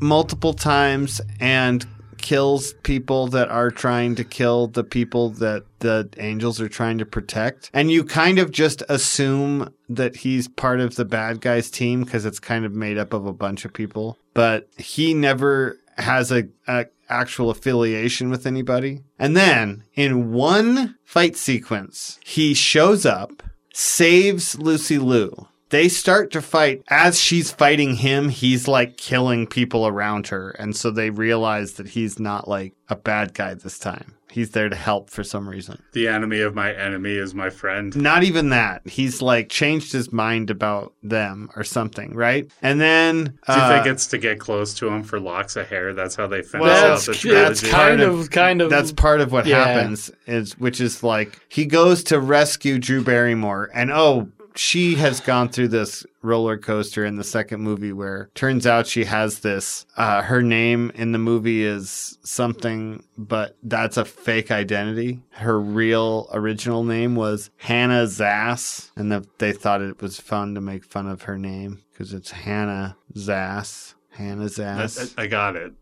multiple times and kills people that are trying to kill the people that the angels are trying to protect. And you kind of just assume that he's part of the bad guys team because it's kind of made up of a bunch of people. But he never has a, a actual affiliation with anybody. And then in one fight sequence, he shows up, saves Lucy Liu. They start to fight. As she's fighting him, he's like killing people around her. And so they realize that he's not like a bad guy this time. He's there to help for some reason.
The enemy of my enemy is my friend.
Not even that. He's like changed his mind about them or something, right? And then
Do you
uh,
think it's to get close to him for locks of hair? That's how they finish
Well,
out
That's,
the
that's kind of,
of-
kind of.
that's part of what
Yeah.
happens is which is like he goes to rescue Drew Barrymore and oh she has gone through this roller coaster in the second movie where turns out she has this uh, her name in the movie is something but that's a fake identity her real original name was hannah zass and the, they thought it was fun to make fun of her name because it's hannah zass hannah
I,
zass
I got it.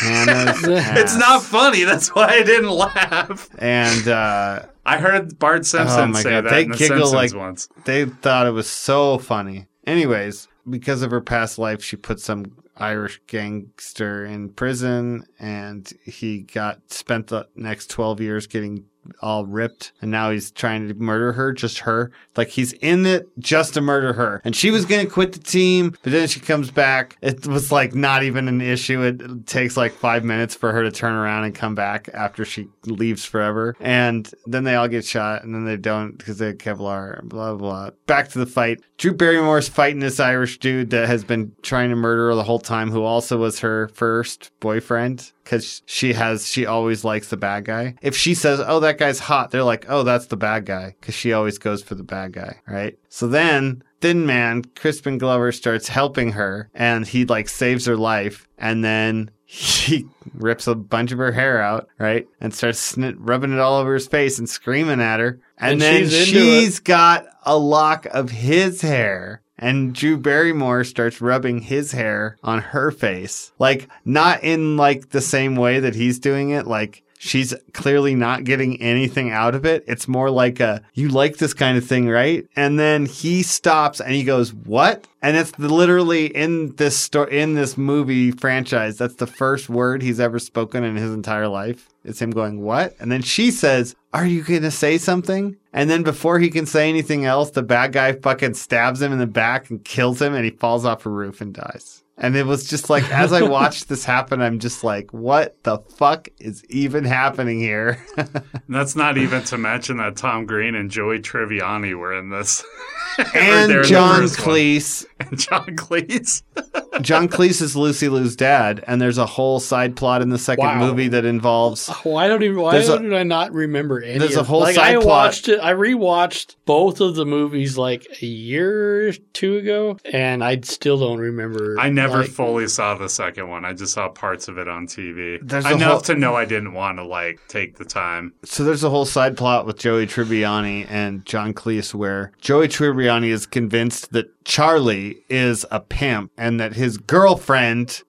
hannah
it's not funny. That's why I didn't laugh.
and uh
I heard Bart Simpson
Oh my
say
God,
that
they
in The
giggle
Simpsons
like-
once.
they thought it was so funny. Anyways, because of her past life, she put some Irish gangster in prison, and he got spent the next twelve years getting all ripped, and now he's trying to murder her, just her. Like he's in it just to murder her, and she was gonna quit the team, but then she comes back. It was like not even an issue. It takes like five minutes for her to turn around and come back after she leaves forever, and then they all get shot, and then they don't because they have Kevlar. Blah blah. blah. Back to the fight. Drew Barrymore's fighting this Irish dude that has been trying to murder her the whole time, who also was her first boyfriend because she has she always likes the bad guy. If she says, "Oh, that guy's hot," they're like, "Oh, that's the bad guy," because she always goes for the bad guy, right? So then. Thin Man, Crispin Glover starts helping her and he like saves her life and then he rips a bunch of her hair out, right? And starts snit- rubbing it all over his face and screaming at her. And,
And
then
she's
she's got a lock of his hair. And Drew Barrymore starts rubbing his hair on her face. Like, not in like the same way that he's doing it. Like, she's clearly not getting anything out of it. It's more like a, you like this kind of thing, right? And then he stops and he goes, what? And it's literally in this story, in this movie franchise. That's the first word he's ever spoken in his entire life. It's him going, what? And then she says, are you going to say something? And then before he can say anything else, the bad guy fucking stabs him in the back and kills him and he falls off a roof and dies. And it was just like, as I watched this happen, I'm just like, what the fuck is even happening here?
And that's not even to mention that Tom Green and Joey Tribbiani were in this. Or they're
and John
first one.
Cleese.
And John Cleese.
John Cleese is Lucy Liu's dad, and there's a whole side plot in the second
Wow.
movie that involves oh,
Why don't even? Why
There's a-
did I not remember any?
there's
of
a whole
like
side
I
plot.
watched it. I rewatched both of the movies like a year or two ago, and I still don't remember.
I never
like,
fully saw the second one. I just saw parts of it on TV.
There's
Enough
whole-
to know I didn't want to like take the time.
So there's a whole side plot with Joey Tribbiani and John Cleese where Joey Tribbiani is convinced that Charlie is a pimp and that his girlfriend,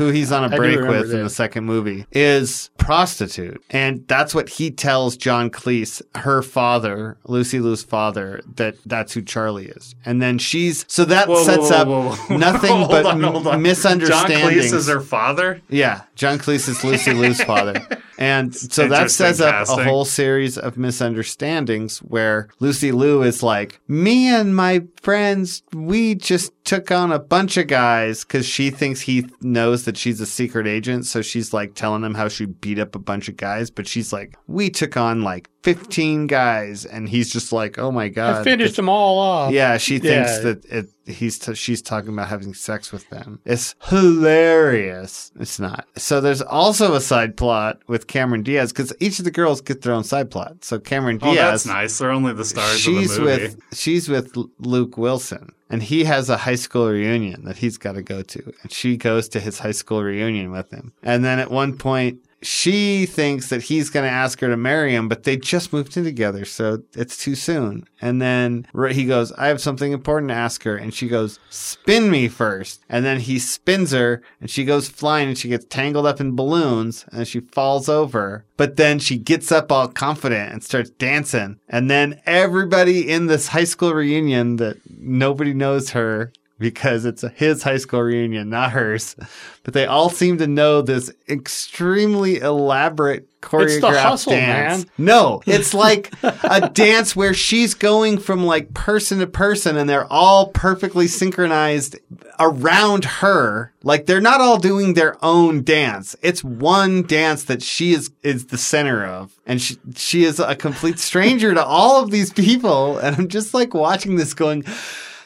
who he's on a break with in the second movie, is prostitute. And that's what he tells John Cleese, her father, Lucy Liu's father, that that's who Charlie is. And then she's so that
Whoa,
sets
whoa,
up
whoa, whoa.
nothing but
on, on.
misunderstandings.
John Cleese is her father.
Yeah, John Cleese is Lucy Liu's father. And so that sets up
casting.
a whole series of misunderstandings where Lucy Liu is like, me and my friends, we just took on a bunch of guys because she thinks he knows that she's a secret agent. So she's like telling him how she beat up a bunch of guys. But she's like, we took on like 15 guys. And he's just like, oh my God.
I finished them all off.
Yeah, she thinks
Yeah.
that it, he's t- she's talking about having sex with them. It's hilarious. It's not. So there's also a side plot with Cameron Diaz because each of the girls get their own side plot. So Cameron
Oh,
Diaz,
that's nice. They're only the stars
she's
of the movie.
with she's with Luke Wilson, and he has a high school reunion that he's got to go to, and she goes to his high school reunion with him. And then at one point. She thinks that he's going to ask her to marry him, but they just moved in together, so it's too soon. And then he goes, I have something important to ask her. And she goes, Spin me first. And then he spins her, and she goes flying, and she gets tangled up in balloons, and she falls over. But then she gets up all confident and starts dancing. And then everybody in this high school reunion that nobody knows her because it's his high school reunion, not hers. But they all seem to know this extremely elaborate choreographed
hustle,
dance.
man.
No, it's like a dance where she's going from like person to person and they're all perfectly synchronized around her. Like they're not all doing their own dance. It's one dance that she is is the center of. And she she is a complete stranger to all of these people and I'm just like watching this going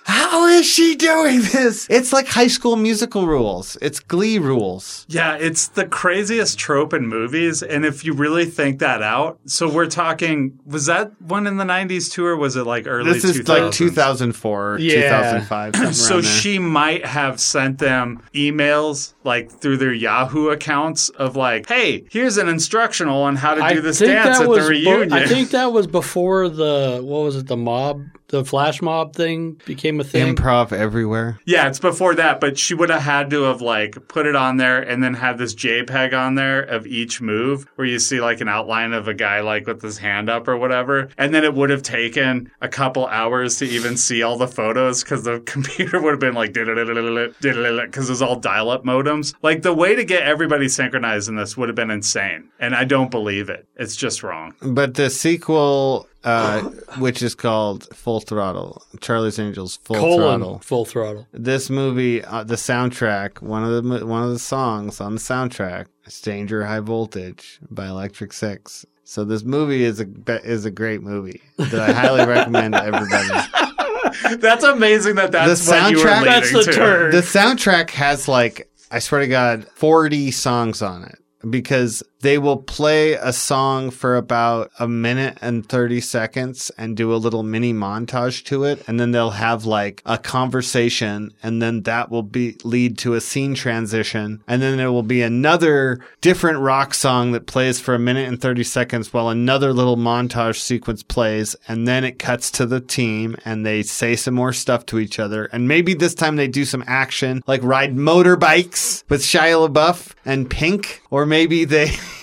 how is she doing this? It's like high school musical rules. It's glee rules.
Yeah, it's the craziest trope in movies. And if you really think that out, so we're talking, was that one in the 90s too, or was it like early
This is
2000s?
like 2004, or
Yeah.
2005.
So she might have sent them emails like through their Yahoo accounts of like, hey, here's an instructional on how to do this dance at the
bo-
reunion.
I think that was before the what was it the mob the flash mob thing became a thing.
improv everywhere.
Yeah, it's before that, but she would have had to have like put it on there and then had this JPEG on there of each move where you see like an outline of a guy like with his hand up or whatever. And then it would have taken a couple hours to even see all the photos because the computer would have been like because it was all dial up modems. Like the way to get everybody synchronized in this would have been insane. And I don't believe it. It's just wrong.
But the sequel, uh, which is called Full Throttle, Charlie's Angels Full
colon
Throttle.
full throttle.
This movie, uh, the soundtrack, one of the one of the songs on the soundtrack, is "Danger High Voltage" by Electric Six. So this movie is a is a great movie that I highly recommend to everybody.
That's amazing that that's
The
what you were
soundtrack-
That's the
to.
turn.
The soundtrack has like I swear to God, forty songs on it because they will play a song for about a minute and 30 seconds and do a little mini montage to it. And then they'll have like a conversation. And then that will be lead to a scene transition. And then there will be another different rock song that plays for a minute and 30 seconds while another little montage sequence plays. And then it cuts to the team and they say some more stuff to each other. And maybe this time they do some action like ride motorbikes with Shia LaBeouf and Pink. Or maybe they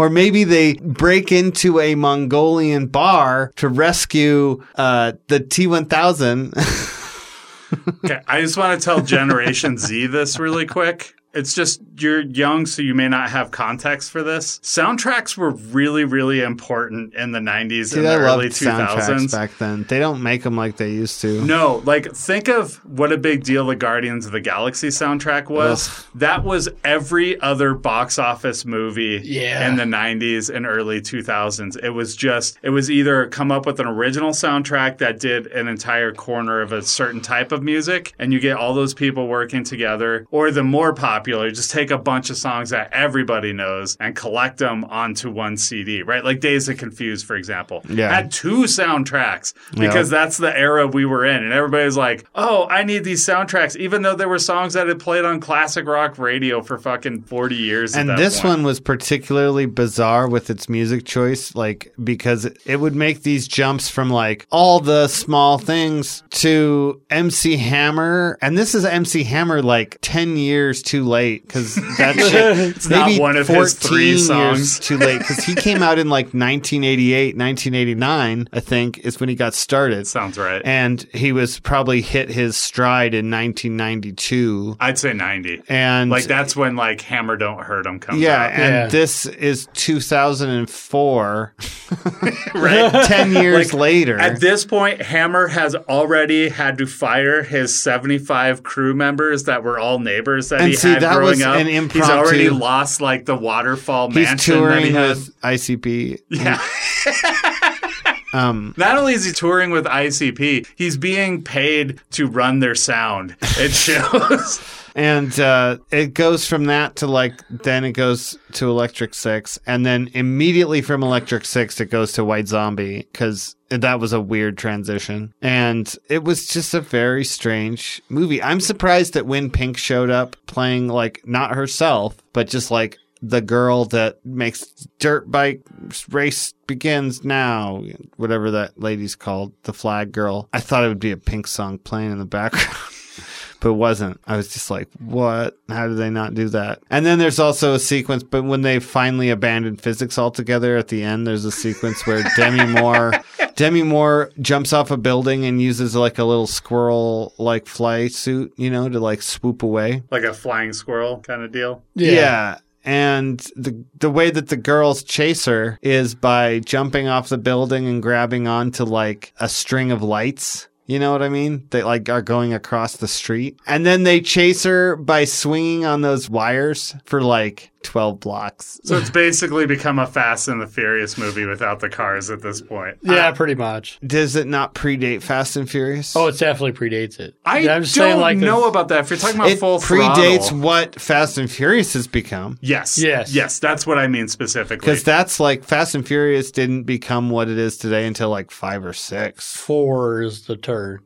or maybe they break into a Mongolian bar to rescue uh, the T1000
Okay, I just want to tell Generation Z this really quick. It's just you're young, so you may not have context for this. Soundtracks were really, really important in the 90s
Dude,
and
I
the
loved
early
soundtracks
2000s.
back then. They don't make them like they used to.
No, like think of what a big deal the Guardians of the Galaxy soundtrack was. That was every other box office movie
Yeah.
in the 90s and early 2000s. It was just it was either come up with an original soundtrack that did an entire corner of a certain type of music and you get all those people working together or the more popular just take a bunch of songs that everybody knows and collect them onto one CD, right? Like Dazed and Confused for example.
Yeah.
Had two soundtracks because that's the era we were in. And everybody's like, oh, I need these soundtracks, even though there were songs that had played on classic rock radio for fucking 40 years.
And this
point.
one was particularly bizarre with its music choice, like because it would make these jumps from like all the small things to MC Hammer, and this is MC Hammer like ten years too late because that shit
It's not
maybe
one of his
14
three
years
songs.
too late because he came out in like 1988, 1989, I think is when he got started,
Sounds right.
and he was probably hit his stride in 1992,
I'd say 90.
and
Like that's when like Hammer Don't Hurt 'Em comes
yeah,
out.
and
Yeah.
this is 2004,
right?
10 years
Like,
later.
At this point, Hammer has already had to fire his 75 crew members that were all neighbors that
And
he
see,
had
that
growing
was
up.
an
He's already lost like the waterfall
He's
mansion that he
touring
had.
with ICP.
Yeah.
Um,
Not only is he touring with ICP, he's being paid to run their sound. It shows.
And uh, it goes from that to like, then it goes to Electric Six. And then immediately from Electric Six, it goes to White Zombie because that was a weird transition. And it was just a very strange movie. I'm surprised that when Pink showed up playing like not herself, but just like the girl that makes dirt bike race begins now, whatever that lady's called, the flag girl. I thought it would be a Pink song playing in the background. But it wasn't. I was just like, what? How did they not do that? And then there's also a sequence, but when they finally abandoned physics altogether at the end, there's a sequence where Demi Moore Demi Moore jumps off a building and uses like a little squirrel like fly suit, you know, to like swoop away.
Like a flying squirrel kind of deal.
Yeah. And the the way that the girls chase her is by jumping off the building and grabbing onto like a string of lights. You know what I mean? They like are going across the street. And then they chase her by swinging on those wires for like 12 blocks.
So it's basically become a Fast and the Furious movie without the cars at this point.
Yeah, pretty much.
Does it not predate Fast and Furious?
Oh, it definitely predates it.
I
I'm just
don't
saying, like, the-
know about that. If you're talking about
it
full
predates
throttle,
what Fast and Furious has become.
yes,
Yes.
yes, that's what I mean specifically.
Because that's like Fast and Furious didn't become what it is today until like five or six.
four is the turn.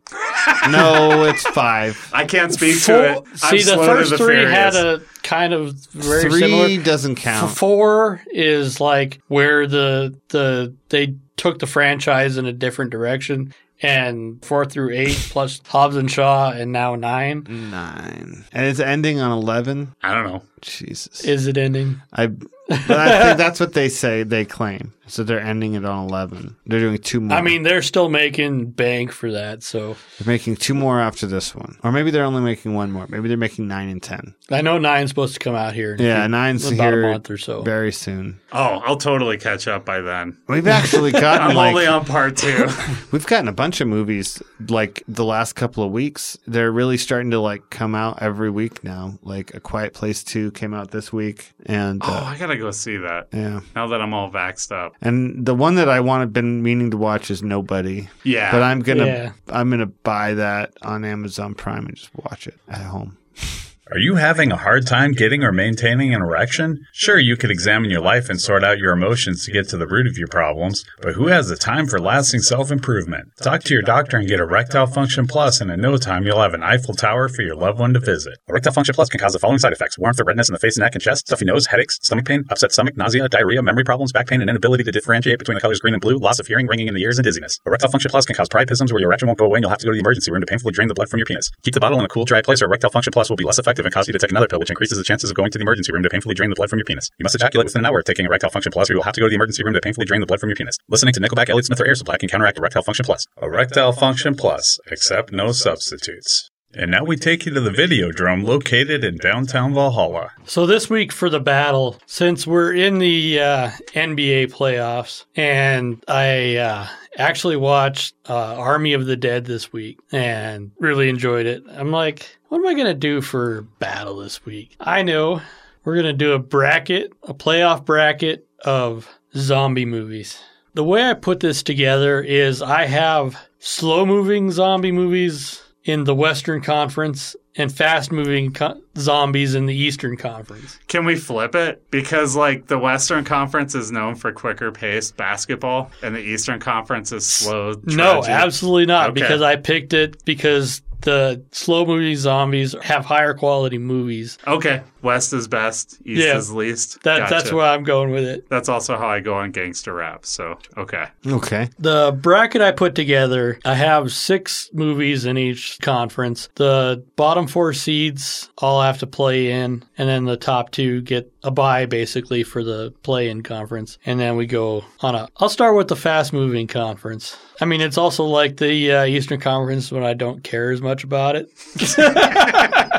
No, it's five.
I can't speak
Four-
to it. I'm
See, the
slow
first
the
three
furious.
had a kind of very
Three
similar.
doesn't count.
Four is like where the the they took the franchise in a different direction, and four through eight plus Hobbs and Shaw, and now nine.
Nine. And it's ending on 11.
I don't know.
Jesus.
Is it ending?
I, but I think that's what they say, they claim. So they're ending it on 11. They're doing two more.
I mean, they're still making bank for that, so
they're making two more after this one. Or maybe they're only making one more. Maybe they're making nine and 10.
I know nine's supposed to come out here.
Yeah,
few-
nine's
about
here
a month or so.
very soon.
Oh, I'll totally catch up by then.
We've actually gotten
I'm
like
only on part two.
We've gotten a bunch of movies like the last couple of weeks. They're really starting to like come out every week now. Like A Quiet Place 2 came out this week and
oh,
uh,
I gotta go see that
yeah.
now that I'm all vaxxed up.
And the one that I wanted been meaning to watch is Nobody.
Yeah,
But I'm going to
Yeah.
I'm going to buy that on Amazon Prime and just watch it at home.
Are you having a hard time getting or maintaining an erection? Sure, you could examine your life and sort out your emotions to get to the root of your problems, but who has the time for lasting self improvement? Talk to your doctor and get Erectile Function Plus, and in no time you'll have an Eiffel Tower for your loved one to visit. Erectile Function Plus can cause the following side effects warmth or redness in the face, neck, and chest, stuffy nose, headaches, stomach pain, upset stomach, nausea, diarrhea, memory problems, back pain, and inability to differentiate between the colors green and blue, loss of hearing, ringing in the ears, and dizziness. Erectile Function Plus can cause priapisms where your erection won't go away and you'll have to go to the emergency room to painfully drain the blood from your penis. Keep the bottle in a cool, dry place, or Erectile Function Plus will be less effective and cause you to take another pill, which increases the chances of going to the emergency room to painfully drain the blood from your penis. You must ejaculate within an hour of taking Erectile Function Plus, or you will have to go to the emergency room to painfully drain the blood from your penis. Listening to Nickelback, Elliott Smith, or Air Supply can counteract Erectile Function Plus. Erectile Function Plus, accept no substitutes. And now we take you to the Videodrome located in downtown Valhalla.
So this week for the battle, since we're in the uh, NBA playoffs, and I uh, actually watched uh, Army of the Dead this week and really enjoyed it. I'm like, what am I gonna do for battle this week? I know we're gonna do a bracket, a playoff bracket of zombie movies. The way I put this together is I have slow moving zombie movies in the Western Conference and fast moving co- zombies in the Eastern Conference.
Can we flip it? Because like the Western Conference is known for quicker paced basketball, and the Eastern Conference is slow.
No, absolutely not
Okay.
because I picked it because the slow movie zombies have higher quality movies.
Okay, West is best, East
Yeah.
is least.
That
Gotcha.
that's where I'm going with it.
That's also how I go on gangster rap. So okay,
Okay.
The bracket I put together, I have six movies in each conference. The bottom four seeds all have to play in, and then the top two get a bye basically for the play in conference. And then we go on a. I'll start with the fast moving conference. I mean, it's also like the uh, Eastern Conference when I don't care as much about it.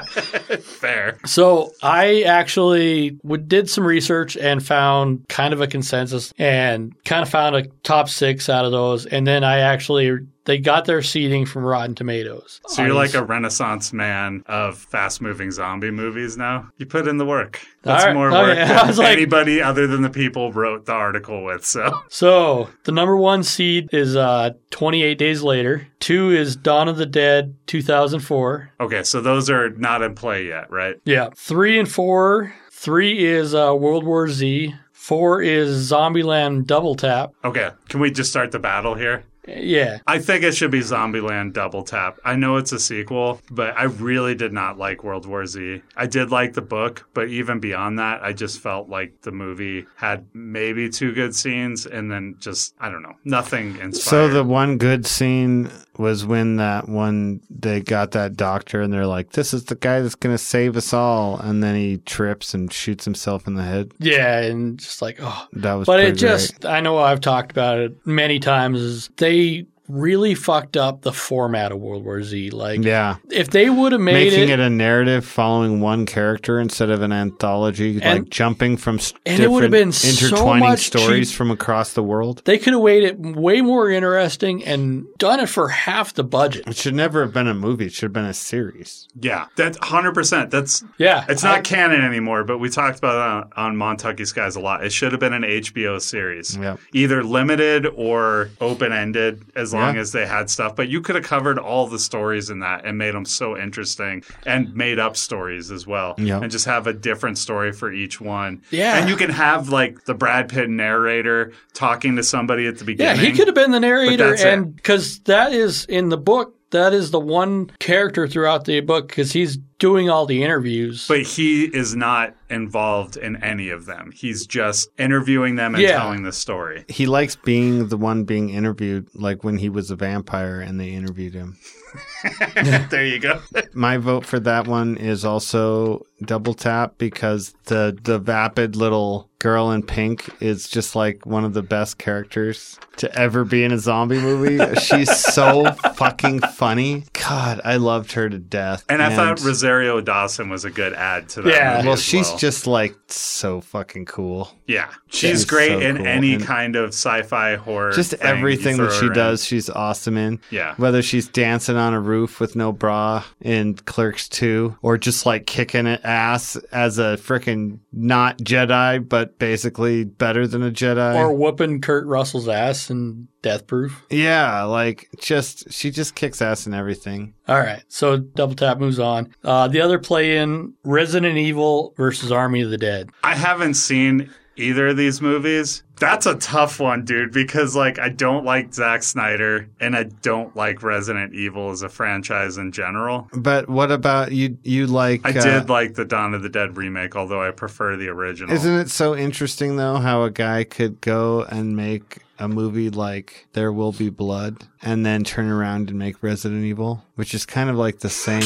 fair.
So I actually would, did some research and found kind of a consensus and kind of found a top six out of those. And then I actually they got their seating from Rotten Tomatoes.
So you're like a renaissance man of fast moving zombie movies now. You put in the work. That's
All right.
more
Okay.
work
I
than
like-
anybody other than the people wrote the article with. So
so the number one seed is uh, 28 Days Later. Two is Dawn of the Dead 2004.
okay, so those are not in play yet, right?
Yeah. Three and four. Three is uh, World War Z. Four is Zombieland Double Tap.
Okay, can we just start the battle here?
Yeah.
I think it should be Zombieland Double Tap. I know it's a sequel, but I really did not like World War Z. I did like the book, but even beyond that, I just felt like the movie had maybe two good scenes and then just, I don't know, nothing inspired.
So the one good scene was when that one they got that doctor and they're like, "This is the guy that's gonna save us all," and then he trips and shoots himself in the head.
Yeah, and just like, oh.
That was.
But it
great.
just, I know I've talked about it many times, is they really fucked up the format of World War Z. Like,
yeah,
if they would have made
making
it,
it, a narrative following one character instead of an anthology,
And-
like jumping from s-
and it would've
different
been so
intertwining
much
stories
cheap-
from across the world.
they could have made it way more interesting and done it for half the budget.
It should never have been a movie. It should have been a series.
Yeah, that's hundred percent. That's
Yeah.
it's not canon anymore, but we talked about it on, on Montucky Skies a lot. It should have been an HBO series,
Yep.
either limited or open ended, as long
Yeah.
as they had stuff. But you could have covered all the stories in that and made them so interesting, and made up stories as well,
Yep.
and just have a different story for each one.
Yeah.
and you can have like the Brad Pitt narrator talking to somebody at the beginning.
Yeah, he could have been the narrator, and because that is in the book, that is the one character throughout the book because he's doing all the interviews.
But he is not involved in any of them. He's just interviewing them and
Yeah.
telling the story.
He likes being the one being interviewed, like when he was a vampire and they interviewed him.
there you go.
My vote for that one is also double tap because the the vapid little girl in pink is just like one of the best characters to ever be in a zombie movie. She's so fucking funny. God, I loved her to death.
And I thought Rosario Dawson was a good add to that.
Yeah.
movie
well,
as
she's
well.
just like so fucking cool.
yeah, she's,
she's
great
so
in
cool.
any
And
kind of sci-fi horror.
Just
thing
everything that she
her in.
does, she's awesome in.
Yeah.
Whether she's dancing on a roof with no bra in Clerks 2 or just like kicking it ass as a freaking not Jedi, but basically better than a Jedi.
or whooping Kurt Russell's ass in Death Proof.
yeah, like just, she just kicks ass in everything.
All right, so Double Tap moves on. Uh, the other play in Resident Evil versus Army of the Dead.
I haven't seen either of these movies. That's a tough one, dude, because like I don't like Zack Snyder and I don't like Resident Evil as a franchise in general.
But what about you? You like.
I
uh,
did like the Dawn of the Dead remake, although I prefer the original.
Isn't it so interesting though how a guy could go and make a movie like There Will Be Blood and then turn around and make Resident Evil, which is kind of like the same.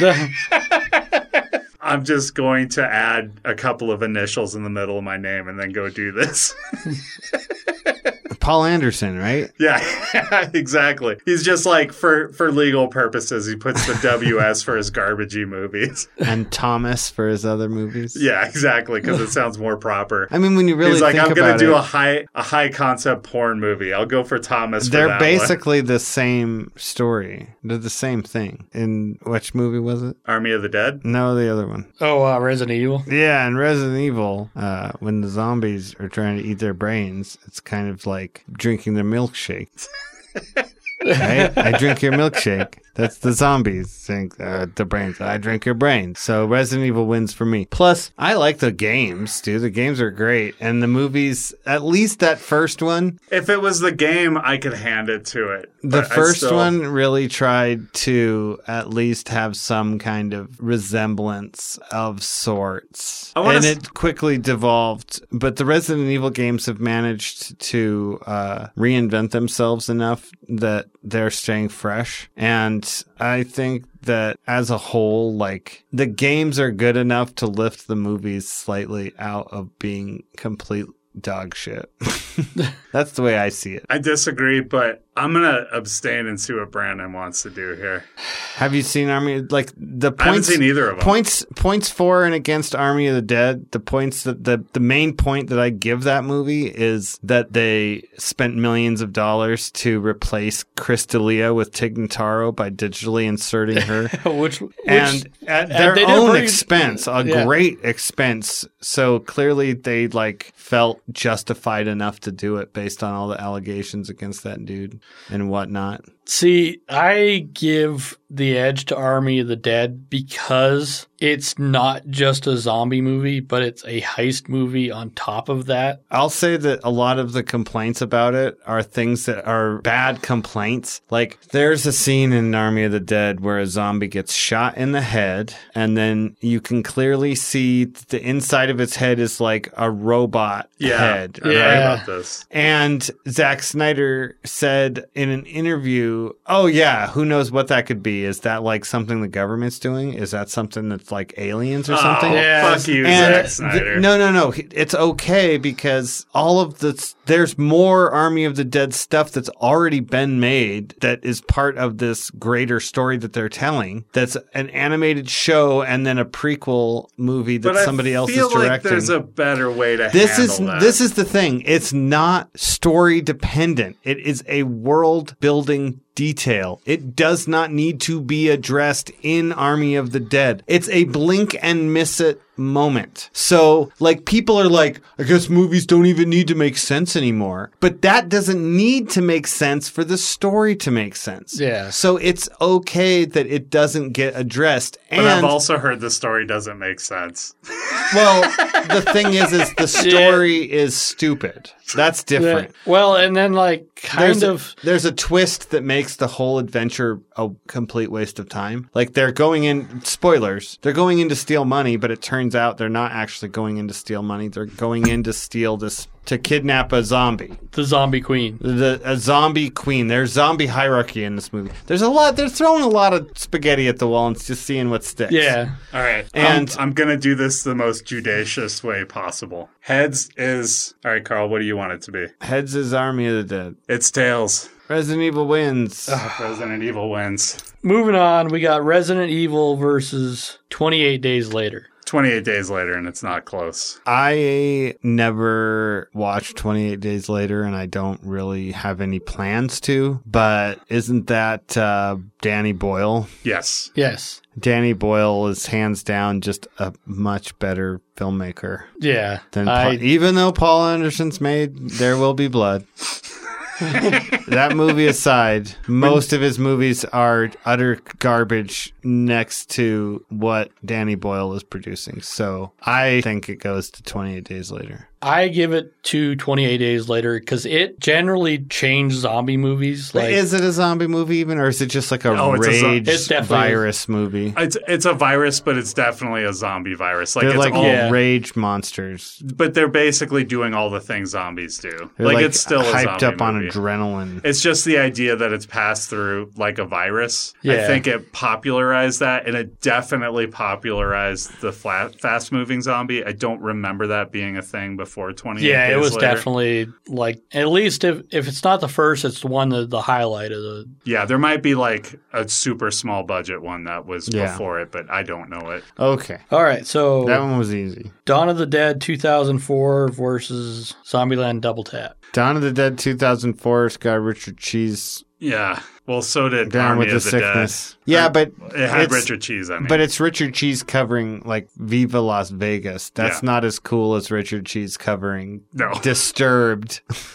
I'm just going to add a couple of initials in the middle of my name and then go do this.
Paul Anderson, right?
yeah, exactly. He's just like for for legal purposes, he puts the WS for his garbagey movies.
And Thomas for his other movies.
Yeah, exactly, because it sounds more proper.
I mean, when you really
He's like,
think
I'm gonna do
it,
a high a high concept porn movie. I'll go for Thomas. For
they're
that one.
basically the same story. They're the same thing. In which movie was it?
Army of the Dead.
No, the other one.
oh, uh, Resident Evil.
Yeah, in Resident Evil, uh, when the zombies are trying to eat their brains, it's kind of like drinking their milkshake. I drink your milkshake. That's the zombies think uh, the brains. I drink your brains. So Resident Evil wins for me. Plus, I like the games, dude. The games are great, and the movies. At least that first one,
If it was the game, I could hand it to it.
the first
still-
one really tried to at least have some kind of resemblance of sorts. And
s-
it quickly devolved. But the Resident Evil games have managed to uh, reinvent themselves enough that they're staying fresh. And I think that as a whole, like the games are good enough to lift the movies slightly out of being complete dog shit. That's the way I see it.
I disagree, but I'm gonna abstain and see what Brandon wants to do here.
Have you seen Army? Like the
I haven't
points,
seen either of them.
points, points for and against Army of the Dead. The points that the the main point that I give that movie is that they spent millions of dollars to replace Chris D'Elia with Tig Notaro by digitally inserting her.
which, which
and at
and
their
they
own
bring-
expense, a
yeah.
great expense. So clearly, they like felt justified enough to do it based on all the allegations against that dude and whatnot.
See, I give the edge to Army of the Dead because it's not just a zombie movie, but it's a heist movie on top of that.
I'll say that a lot of the complaints about it are things that are bad complaints. Like there's a scene in Army of the Dead where a zombie gets shot in the head and then you can clearly see that the inside of its head is like a robot
Yeah,
head.
I heard
Yeah.
about this.
And Zack Snyder said in an interview to, oh yeah, who knows what that could be? Is that like something the government's doing? Is that something that's like aliens or oh, something?
Oh,
Yeah.
fuck you,
And
Zack
th-
Snyder.
no, no, no. It's okay because all of the there's more Army of the Dead stuff that's already been made that is part of this greater story that they're telling. That's an animated show and then a prequel movie that
but I
somebody else
feel
is directing.
like there's a better way to
this
handle
is
that.
this is the thing. It's not story dependent. It is a world building detail. It does not need to be addressed in Army of the Dead. It's a blink and miss it moment. So, like people are like, I guess movies don't even need to make sense anymore. But that doesn't need to make sense for the story to make sense.
Yeah.
So it's okay that it doesn't get addressed.
But
and
I've also heard the story doesn't make sense.
well, the thing is, is the story is stupid. That's different.
Yeah. Well, and then like kind
There's
of
a, there's a twist that makes the whole adventure a complete waste of time. Like they're going in spoilers. They're going in to steal money, but it turns out they're not actually going in to steal money. They're going in to steal this to kidnap a zombie.
the zombie queen.
The a zombie queen. There's zombie hierarchy in this movie. There's a lot. They're throwing a lot of spaghetti at the wall and just seeing what sticks.
Yeah.
All right.
And-
I'm, I'm going to do this the most judicious way possible. Heads is. All right, Carl, what do you want it to be?
Heads is Army of the Dead.
It's tails.
Resident Evil wins.
Resident Evil wins.
Moving on, we got Resident Evil versus 28 Days Later.
28 days later, and it's not close.
I never watched 28 Days Later, and I don't really have any plans to. But isn't that uh, Danny Boyle?
Yes.
Yes.
Danny Boyle is hands down just a much better filmmaker
Yeah.
than
I,
Paul, even though Paul Anderson's made There Will Be Blood. that movie aside, most of his movies are utter garbage next to what Danny Boyle is producing. So I think it goes to 28 Days Later.
I give it to 28 Days Later because it generally changed zombie movies. Like,
is it a zombie movie even, or is it just like a
No, it's a
rage
It's definitely-
virus movie?
It's it's a virus, but it's definitely a zombie virus. Like
They're
it's
like
all,
Yeah.
rage monsters.
but they're basically doing all the things zombies do. Like,
like,
it's still a
hyped
zombie
up on
movie.
adrenaline.
It's just the idea that it's passed through like a virus. I think it popularized that, and it definitely popularized the flat, fast moving zombie. I don't remember that being a thing before 20
yeah, it was
later.
definitely like, at least if, if it's not the first, it's the one that the highlight of the.
Yeah, there might be like a super small budget one that was
Yeah.
before it, but I don't know it.
okay,
All right. So
that one was easy.
Dawn of the Dead 2004 versus Zombieland Double Tap.
Dawn of the Dead 2004 has got Richard Cheese
Yeah. Well, so did
down
Army
with the
of the
sickness.
Dead.
Yeah, but
it had
it's-
Richard Cheese. I mean,
But it's Richard Cheese covering like Viva Las Vegas. That's
Yeah.
not as cool as Richard Cheese covering
no,
Disturbed.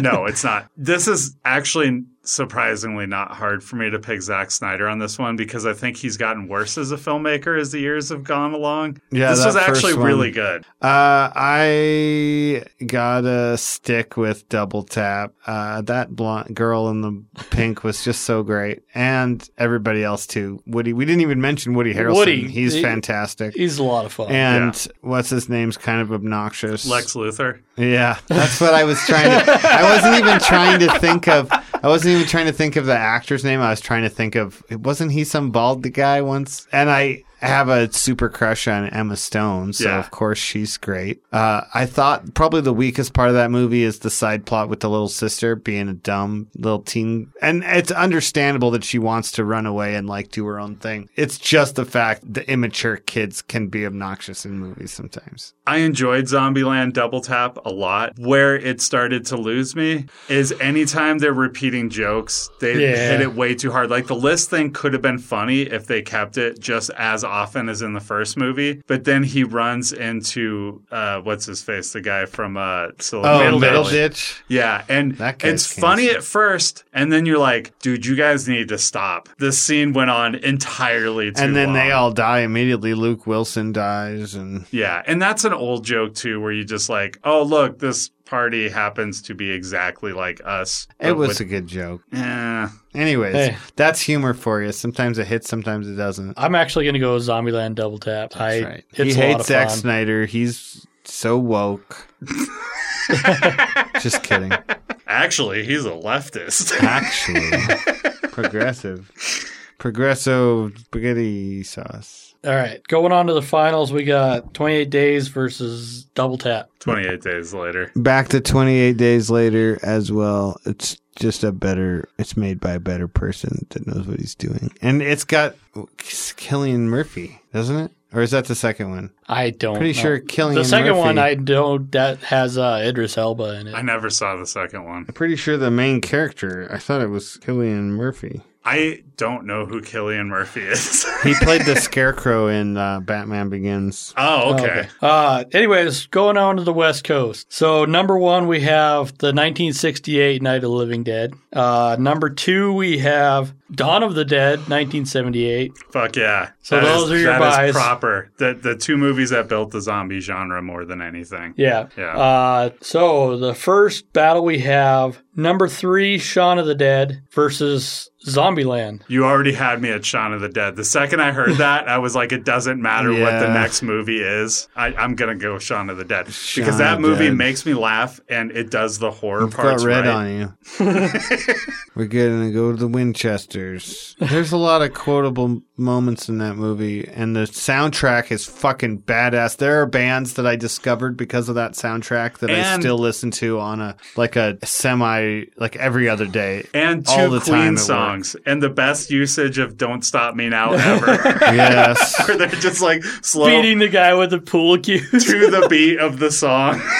no, it's not. This is actually surprisingly not hard for me to pick Zack Snyder on this one because I think he's gotten worse as a filmmaker as the years have gone along.
Yeah,
this was actually
one.
really good.
Uh, I gotta stick with Double Tap. Uh, that blonde girl in the pink was just so great, and everybody else too. Woody, we didn't even mention Woody Harrelson.
Woody,
he's
he-
fantastic.
He's a lot of fun.
and what's his name's kind of obnoxious.
Lex Luthor.
Yeah, that's what I was trying to. I wasn't even trying to think of. I wasn't even trying to think of the actor's name. I was trying to think of. Wasn't he some bald guy once? And I have a super crush on Emma Stone, so
Yeah.
of course she's great. Uh, I thought probably the weakest part of that movie is the side plot with the little sister being a dumb little teen, and it's understandable that she wants to run away and like do her own thing. It's just the fact the immature kids can be obnoxious in movies sometimes.
I enjoyed Zombieland Double Tap a lot. Where it started to lose me is anytime they're repeating jokes, they
Yeah.
hit it way too hard. Like the list thing could have been funny if they kept it just as often as in the first movie. But then he runs into uh, what's his face, the guy from uh, Silicon
Oh,
Valley.
Middleditch.
Yeah, and
That
it's funny
cancer.
at first, and then you're like, dude, you guys need to stop. This scene went on entirely too
and then they all die immediately. Luke Wilson dies, and
Yeah, and that's an old joke too, where you just like, oh look, this party happens to be exactly like us.
it was
with-
a good joke.
eh.
Anyways,
Hey.
that's humor for you. Sometimes it hits, sometimes it doesn't.
I'm actually going to go with Zombieland Double Tap. I,
right.
It's
he
a lot
hates
of
Zack
fun.
Snyder. He's so woke. Just kidding.
Actually, he's a leftist.
Actually, progressive. Progresso spaghetti sauce.
All right, going on to the finals, we got 28 Days versus Double Tap.
28 days later.
Back to 28 days later as well. It's just a better, it's made by a better person that knows what he's doing. And it's got Cillian Murphy, doesn't it? Or is that the second one?
I don't.
Pretty
know.
sure Cillian
The second
Murphy-
one I don't. That has uh, Idris Elba in it.
I never saw the second one.
I'm pretty sure the main character, I thought it was Cillian Murphy.
I don't know who Cillian Murphy is.
He played the Scarecrow in uh, Batman Begins.
oh, okay.
Uh, anyways, going on to the West Coast. So number one, we have the 1968 Night of the Living Dead. Uh, number two, we have Dawn of the Dead, 1978.
Fuck yeah.
So
That
those
is-
are your
that is
buys.
proper. The the two movies that built the zombie genre more than anything.
Yeah.
Yeah.
Uh, so the first battle we have number three, Shaun of the Dead versus Zombieland.
You already had me at Shaun of the Dead. The second I heard that, I was like, it doesn't matter what the next movie is. I, I'm gonna go Shaun of the Dead
Shaun
because that movie
Dead.
makes me laugh and it does the horror
I've got
parts
red
right.
on you. We're gonna go to the Winchesters. There's a lot of quotable moments in that movie, and the soundtrack is fucking badass. There are bands that I discovered because of that soundtrack that I still listen to on a like a semi like every other day.
And
All
two
the time
Queen
work.
songs, and the best usage of "Don't Stop Me Now" ever.
Yes.
Where they're just like slow
Beating the guy with the pool cue
to the beat of the song.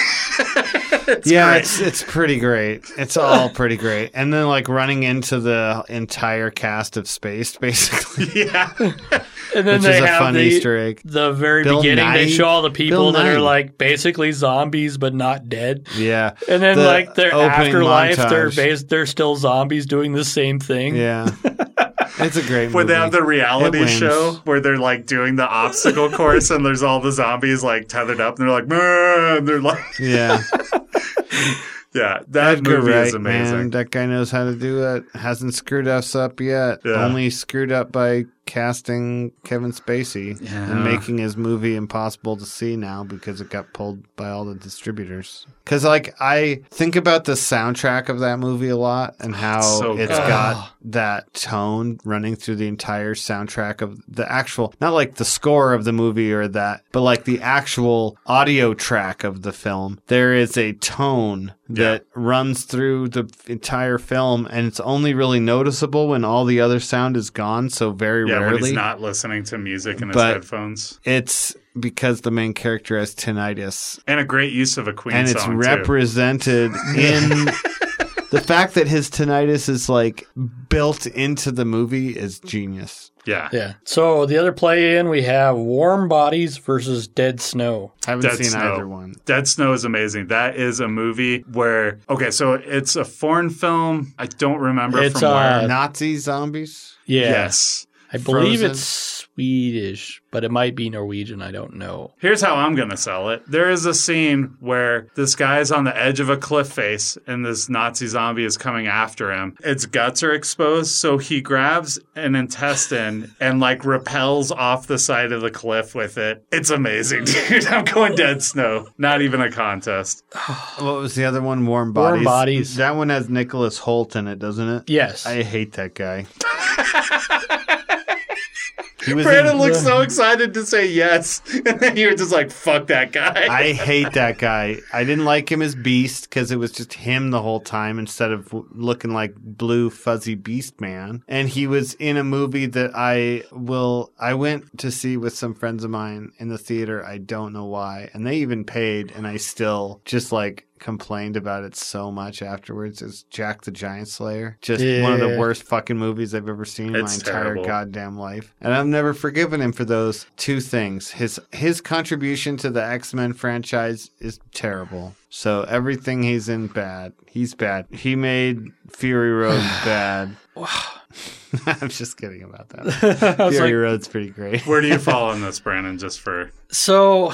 yeah,
great.
it's it's pretty great. It's all pretty great. And then like running into the entire cast of Spaced, basically,
yeah,
and then
which
they
is a
have
fun
the,
Easter egg.
the very
Bill
beginning. They show all the people
Bill
that are like basically zombies but not dead.
Yeah,
And then
The
like their
opening
afterlife, they're
montage.
bas- they're still zombies doing the same thing.
Yeah. It's a great movie.
where they have the reality show where they're like doing the obstacle course, and there's all the zombies like tethered up, and they're like, and they're like,
Yeah.
yeah, that
Edgar
movie
Wright,
is amazing.
man. That guy knows how to do it. Hasn't screwed us up yet.
Yeah.
Only screwed up by casting Kevin Spacey
Yeah.
and making his movie impossible to see now because it got pulled by all the distributors. Because, like, I think about the soundtrack of that movie a lot and how
so
it's
good.
got that tone running through the entire soundtrack of the actual, not like the score of the movie or that, but like the actual audio track of the film. There is a tone that runs through the entire film and it's only really noticeable when all the other sound is gone. So very
Yeah, when he's not listening to music in his
But-
headphones,
it's because the main character has tinnitus
and a great use of a Queen
and it's
song too.
represented in the fact that his tinnitus is like built into the movie is genius.
Yeah,
Yeah. So the other play in we have Warm Bodies versus Dead Snow.
I haven't
Dead
seen
Snow.
either one.
Dead Snow is amazing. That is a movie where okay, so it's a foreign film. I don't remember
It's,
from
uh,
where.
Nazi zombies.
Yeah.
Yes.
I believe
Frozen.
it's Swedish, but it might be Norwegian. I don't know.
Here's how I'm going to sell it. There is a scene where this guy's on the edge of a cliff face and this Nazi zombie is coming after him. Its guts are exposed, so he grabs an intestine and like repels off the side of the cliff with it. It's amazing, dude. I'm going dead snow. Not even a contest.
What was the other one? Warm Bodies.
Warm Bodies.
That one has Nicholas Hoult in it, doesn't it?
Yes.
I hate that guy.
Brandon
in-
looks so excited to say yes, and then you're just like, fuck that guy.
I hate that guy. I didn't like him as Beast because it was just him the whole time instead of w- looking like blue fuzzy Beast Man. And he was in a movie that I will I went to see with some friends of mine in the theater. I don't know why, and they even paid, and I still just like complained about it so much afterwards. It's Jack the Giant Slayer. Just one of the worst fucking movies I've ever seen in
It's
my entire
terrible.
goddamn life. And I've never forgiven him for those two things. His his contribution to the X-Men franchise is terrible. So everything he's in bad. He's bad. He made Fury Road bad. I'm just kidding about that. Fury
like,
Road's pretty great.
Where do you fall on this, Brandon? Just for
so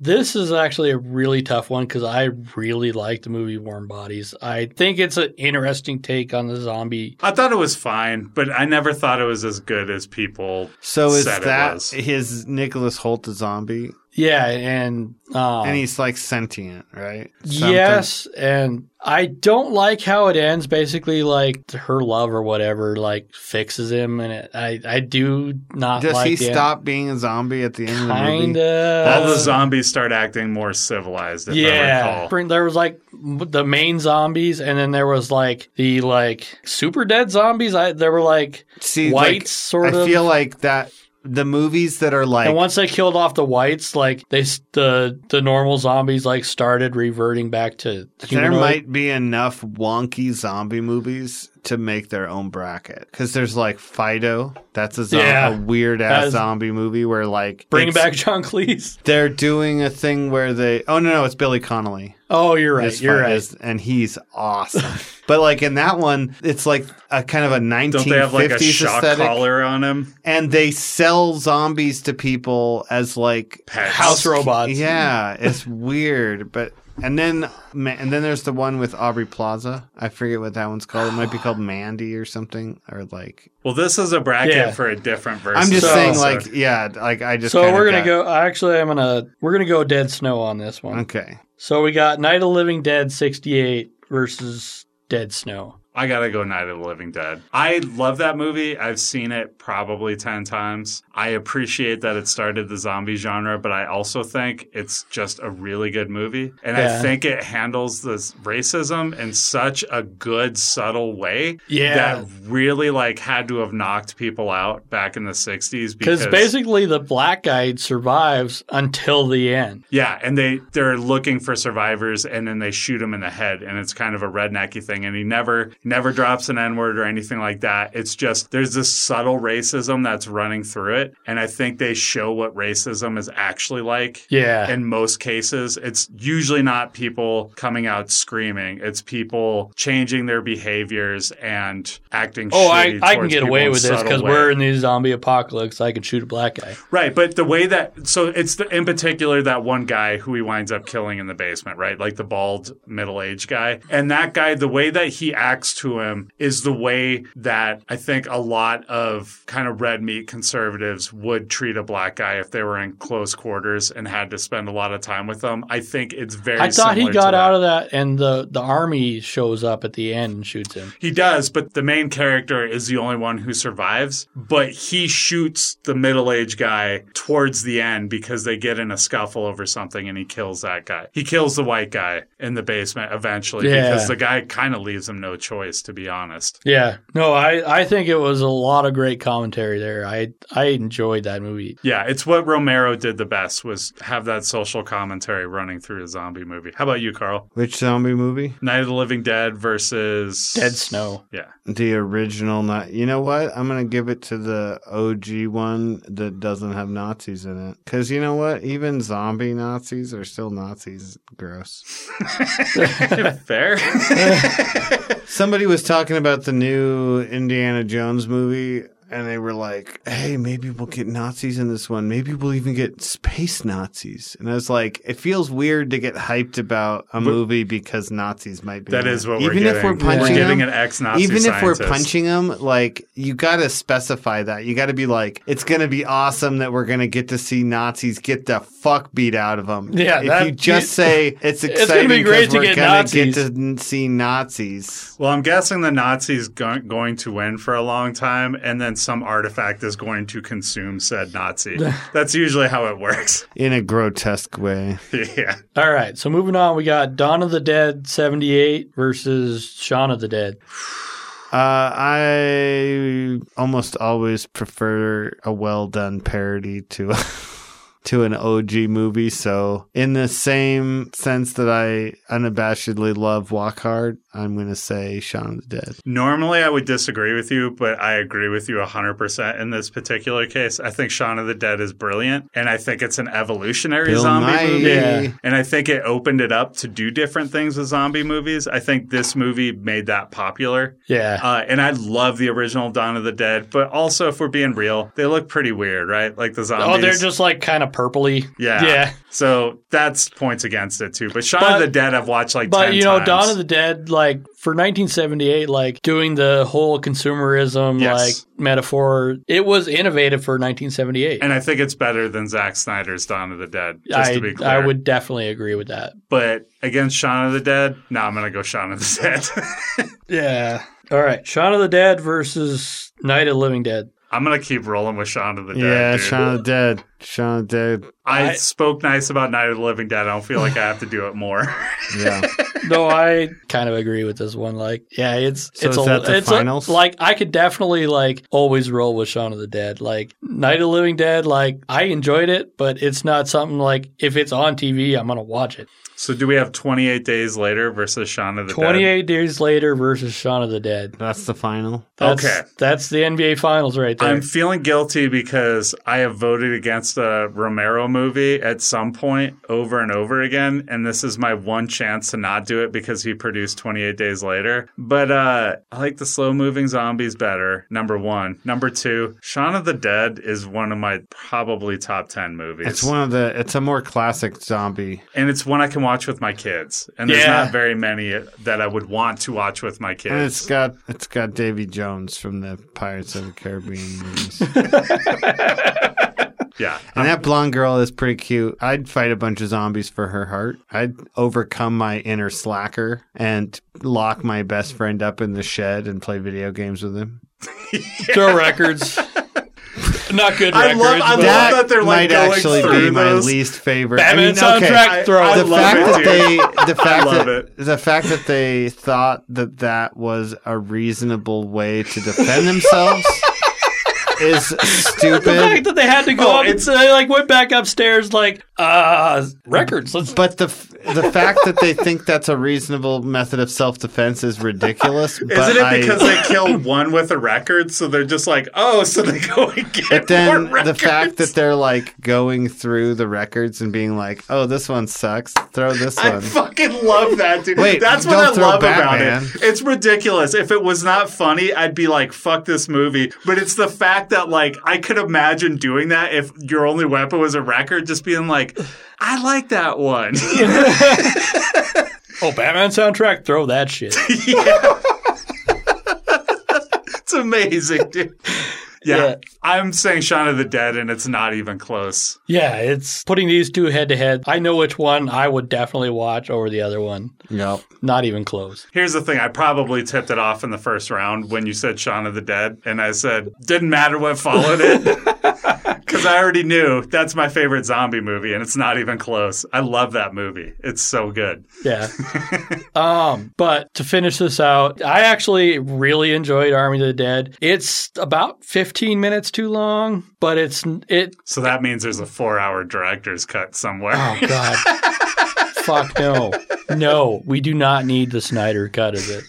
this is actually a really tough one because I really like the movie Warm Bodies. I think it's an interesting take on the zombie.
I thought it was fine, but I never thought it was as good as people
So is
said it
that
was.
his Nicholas Hoult the zombie?
Yeah, and um,
and he's like sentient, right? Something-
yes, and I don't like how it ends. Basically, like her love or whatever, like fixes him, and it, I I do not.
Does
like
he
the end.
stop being a zombie at the end of the
Kind
movie?
of.
All the zombies start acting more civilized, if I
yeah,
recall.
There was like the main zombies, and then there was like the like super dead zombies. I there were like
See,
whites,
like,
sort
I
of.
I feel like that the movies that are like
and once they killed off the whites, like they the the normal zombies like started reverting back to
there might be enough wonky zombie movies to make their own bracket because there's like Fido. That's a,
Yeah.
a weird ass zombie movie where like
Bring back John Cleese.
They're doing a thing where they. Oh no, no, it's Billy Connolly.
Oh, you're right.
Is
You're
fi-
right.
is- and he's awesome. but like in that one, it's like a kind of a 1950s
Don't they have like a shock
aesthetic,
collar on him?
and they sell zombies to people as like
Pets.
House robots.
Yeah, it's weird, but and then ma- and then there's the one with Aubrey Plaza. I forget what that one's called. It might be called Mandy or something, or like
Well, this is a bracket
Yeah.
for a different version.
I'm just
So-
saying, like yeah, like I just.
So we're gonna
got-
go. Actually, I'm gonna we're gonna go Dead Snow on this one.
Okay,
So we got Night of Living Dead 68 versus Dead Snow.
I gotta go Night of the Living Dead. I love that movie. I've seen it probably 10 times. I appreciate that it started the zombie genre, but I also think it's just a really good movie. And I think it handles this racism in such a good, subtle way
Yeah.
that really like had to have knocked people out back in the 60s
Because
because
basically the black guy survives until the end.
Yeah, and they they're looking for survivors, and then they shoot him in the head, and it's kind of a rednecky thing. And he never never drops an N word or anything like that. It's just there's this subtle racism that's running through it, and I think they show what racism is actually like.
Yeah.
In most cases, it's usually not people coming out screaming. It's people changing their behaviors and acting.
oh, I, I can get away with this because we're in the zombie apocalypse. I can shoot a black guy.
Right, but the way that so it's the, in particular that one guy who he winds up killing in the basement, right? Like the bald middle-aged guy. And that guy the way that he acts to him is the way that I think a lot of kind of red meat conservatives would treat a black guy if they were in close quarters and had to spend a lot of time with them. I think it's very
I thought he got out of that, and the, the army shows up at the end and shoots him.
He does, but the main character is the only one who survives. But he shoots the middle aged guy towards the end because they get in a scuffle over something and he kills that guy. He kills the white guy in the basement eventually
Yeah.
because the guy kind of leaves him no choice, to be honest.
Yeah, no, I, I think it was a lot of great commentary there. I I enjoyed that movie.
Yeah, it's what Romero did the best was have that social commentary running through a zombie movie. How about you, Carl?
which zombie movie?
Night of the Living Dead versus
Dead Snow.
Yeah.
The original. Not. You know what? I'm gonna give it to the OG one that doesn't have Nazis in it. Because you know what? Even zombie Nazis are still Nazis. Gross.
Fair.
Somebody was talking about the new Indiana Jones movie, and they were like, "Hey, maybe we'll get Nazis in this one. Maybe we'll even get space Nazis." And I was like, "It feels weird to get hyped about a movie because Nazis might be."
that
in
is
it.
what we're
even
getting.
if we're punching
we're getting
them,
an ex-Nazi
even if we're punching them, like you got to specify that. You got to be like, it's going to be awesome that we're going to get to see Nazis get the fuck beat out of them.
Yeah,
if
that-
you just say it's exciting
be great
'cause
to
we're
get
gonna
Nazis.
get to see Nazis.
Well, I'm guessing the Nazis go- going to win for a long time, and then some artifact is going to consume said Nazi. That's usually how it works.
in a grotesque way.
yeah.
All right, so moving on, we got Dawn of the Dead 78 versus Shaun of the Dead.
Uh, I almost always prefer a well done parody to to an OG movie. So, in the same sense that I unabashedly love Walk Hard, I'm going to say Shaun of the Dead.
Normally, I would disagree with you, but I agree with you 100% in this particular case. I think Shaun of the Dead is brilliant, and I think it's an evolutionary
Bill
zombie
Nye.
movie.
Yeah.
And I think it opened it up to do different things with zombie movies. I think this movie made that popular.
Yeah.
Uh, and I love the original Dawn of the Dead, but also, if we're being real, they look pretty weird, right? Like the zombies.
oh, they're just like kind of purpley.
Yeah.
Yeah.
So that's points against it too. But Shaun
But-
of the Dead, I've watched like
But
10
you know,
times.
Dawn of the Dead, like for 1978, like doing the whole consumerism
Yes.
like metaphor, it was innovative for 1978.
And I think it's better than Zack Snyder's Dawn of the Dead, just
I,
to be clear.
I would definitely agree with that.
But against Shaun of the Dead, no, I'm going to go Shaun of the Dead.
Yeah. All right. Shaun of the Dead versus Night of the Living Dead.
I'm going to keep rolling with Shaun of the Dead.
yeah,
dude.
Shaun of the Dead. Shaun of the Dead.
I,
I-
spoke nice about Night of the Living Dead. I don't feel like I have to do it more.
Yeah.
no, I kind of agree with this one. Like, yeah, it's
So
it's
is
a,
that the
it's
finals?
A, like I could definitely like always roll with Shaun of the Dead. Like Night of the Living Dead, like I enjoyed it, but it's not something like if it's on TV, I'm gonna watch it.
So do we have 28 Days Later versus Shaun of the Dead?
28 days later versus Shaun of the Dead.
That's the final.
That's,
Okay.
that's the NBA Finals right there.
I'm feeling guilty because I have voted against a Romero movie at some point over and over again, and this is my one chance to not do it because he produced 28 Days Later. But uh, I like the slow moving zombies better. Number one. Number two, Shaun of the Dead is one of my probably top 10 movies.
It's one of the. It's a more classic zombie.
and it's one I can watch with my kids. And there's
Yeah.
not very many that I would want to watch with my kids.
And it's got it's got Davy Jones from the Pirates of the Caribbean movies.
yeah.
And that um, blonde girl is pretty cute. I'd fight a bunch of zombies for her heart. I'd overcome my inner slacker and lock my best friend up in the shed and play video games with him.
Throw records. Not good
I
records.
love- I love that they're, like,
might
going
actually
through
be my
those.
least favorite.
Batman
I mean,
soundtrack
I-
throw.
I
the
love
fact
it,
that
dude.
they the fact that
it.
the fact that they thought that that was a reasonable way to defend themselves is stupid.
the fact that they had to go
Oh,
up,
it's-
and they like went back upstairs, like uh records. Let's
But the the fact that they think that's a reasonable method of self defense is ridiculous.
Isn't it
I-
because they killed one with a record, so they're just like, oh, so they go and get
But then
more
the fact that they're like going through the records and being like, "Oh, this one sucks. Throw this one.
I fucking love that, dude.
Wait,
That's what
don't
I
throw
love
Batman.
about it. It's ridiculous. If it was not funny, I'd be like, fuck this movie. But it's the fact that, like, I could imagine doing that if your only weapon was a record, just being like, I like that one.
oh Batman soundtrack. Throw that shit.
yeah. it's amazing, dude. Yeah,
Yeah.
I'm saying Shaun of the Dead, and it's not even close.
Yeah, it's putting these two head to head. I know which one I would definitely watch over the other one.
Yep.
Not even close.
Here's the thing: I probably tipped it off in the first round when you said Shaun of the Dead, and I said didn't matter what followed it because I already knew that's my favorite zombie movie, and it's not even close. I love that movie; it's so good.
Yeah. um, but to finish this out, I actually really enjoyed Army of the Dead. It's about 15 minutes too long, but it's it
So that means there's a four-hour director's cut somewhere.
Oh God. Fuck no. No, we do not need the Snyder cut of it.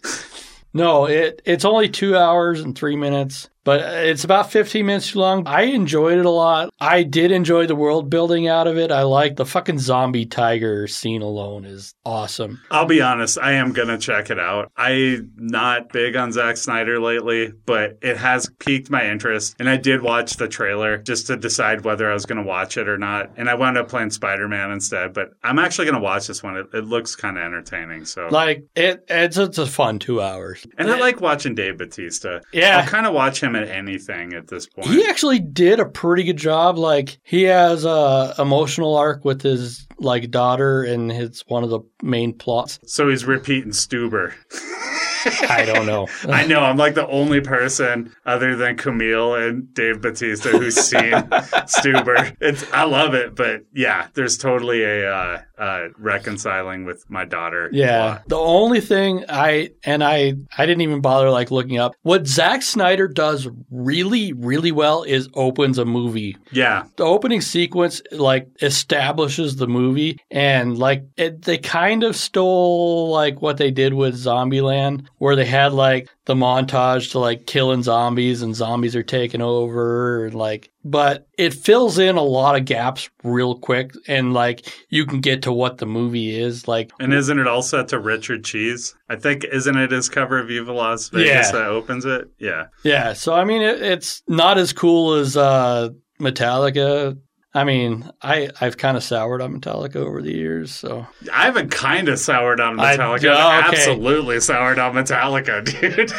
No, it it's only two hours and three minutes, but it's about 15 minutes too long. I enjoyed it a lot. I did enjoy the world building out of it. I like the fucking zombie tiger scene alone is awesome.
I'll be honest, I am gonna check it out. I'm not big on Zack Snyder lately, but it has piqued my interest, and I did watch the trailer just to decide whether I was gonna watch it or not. And I wound up playing Spider Man instead. But I'm actually gonna watch this one. It, it looks kind of entertaining. So,
Like it it's it's a fun two hours.
and I like watching Dave Batista.
Yeah.
I'll kind of watch him at anything at this point.
He actually did a pretty good job. Like he has a emotional arc with his like daughter, and it's one of the main plots.
So he's repeating Stuber.
I don't know.
I know I'm like the only person other than Camille and Dave Batista who's seen Stuber. It's I love it, but yeah, there's totally a uh, uh, reconciling with my daughter.
Yeah. The only thing I and I I didn't even bother like looking up what Zack Snyder does really really well is opens a movie.
yeah,
The opening sequence like establishes the movie and like it, they kind of stole like what they did with Zombieland where they had like the montage to like killing zombies and zombies are taking over and like but it fills in a lot of gaps real quick and like you can get to what the movie is like
and isn't it all set to Richard Cheese? I think isn't it his cover of Viva Las Vegas
Yeah.
that opens it? Yeah,
Yeah, so I mean, it, it's not as cool as uh, Metallica. I mean, I I've kind of soured on Metallica over the years, so
I haven't kind of soured on Metallica.
oh,
I've
okay.
absolutely soured on Metallica, dude.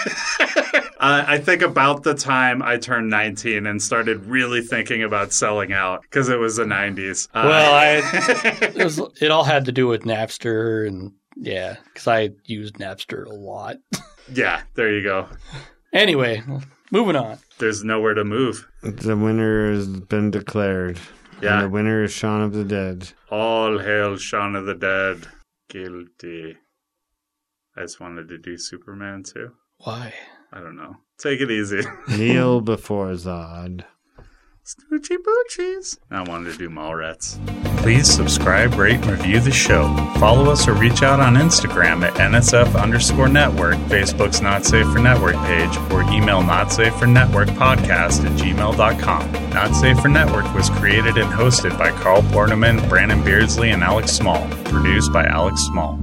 uh, I think about the time I turned 19 and started really thinking about selling out because it was the 90s. Uh,
Well, I- it was it all had to do with Napster and yeah, because I used Napster a lot.
yeah, there you go.
Anyway, moving on.
There's nowhere to move.
The winner has been declared.
Yeah.
And the winner is Shaun of the Dead.
All hail Shaun of the Dead. Guilty. I just wanted to do Superman too.
Why?
I don't know. Take it easy.
Kneel before Zod.
Snootchie bootchies. I wanted to do Mallrats.
Please subscribe, rate, and review the show. Follow us or reach out on Instagram at NSF underscore network, Facebook's Not Safe for Network page, or email not safe for network podcast at gmail.com. Not Safe for Network was created and hosted by Carl Borneman, Brandon Beardsley, and Alex Small. Produced by Alex Small.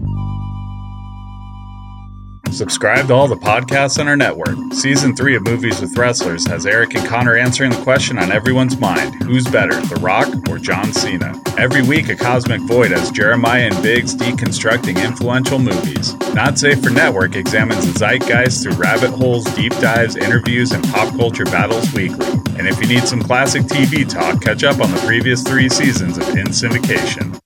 Subscribe to all the podcasts on our network. Season 3 of Movies with Wrestlers has Eric and Connor answering the question on everyone's mind who's better, The Rock or John Cena? Every week, a Cosmic Void has Jeremiah and Biggs deconstructing influential movies. Not Safe for Network examines the zeitgeist through rabbit holes, deep dives, interviews, and pop culture battles weekly. And if you need some classic TV talk, catch up on the previous three seasons of In Syndication.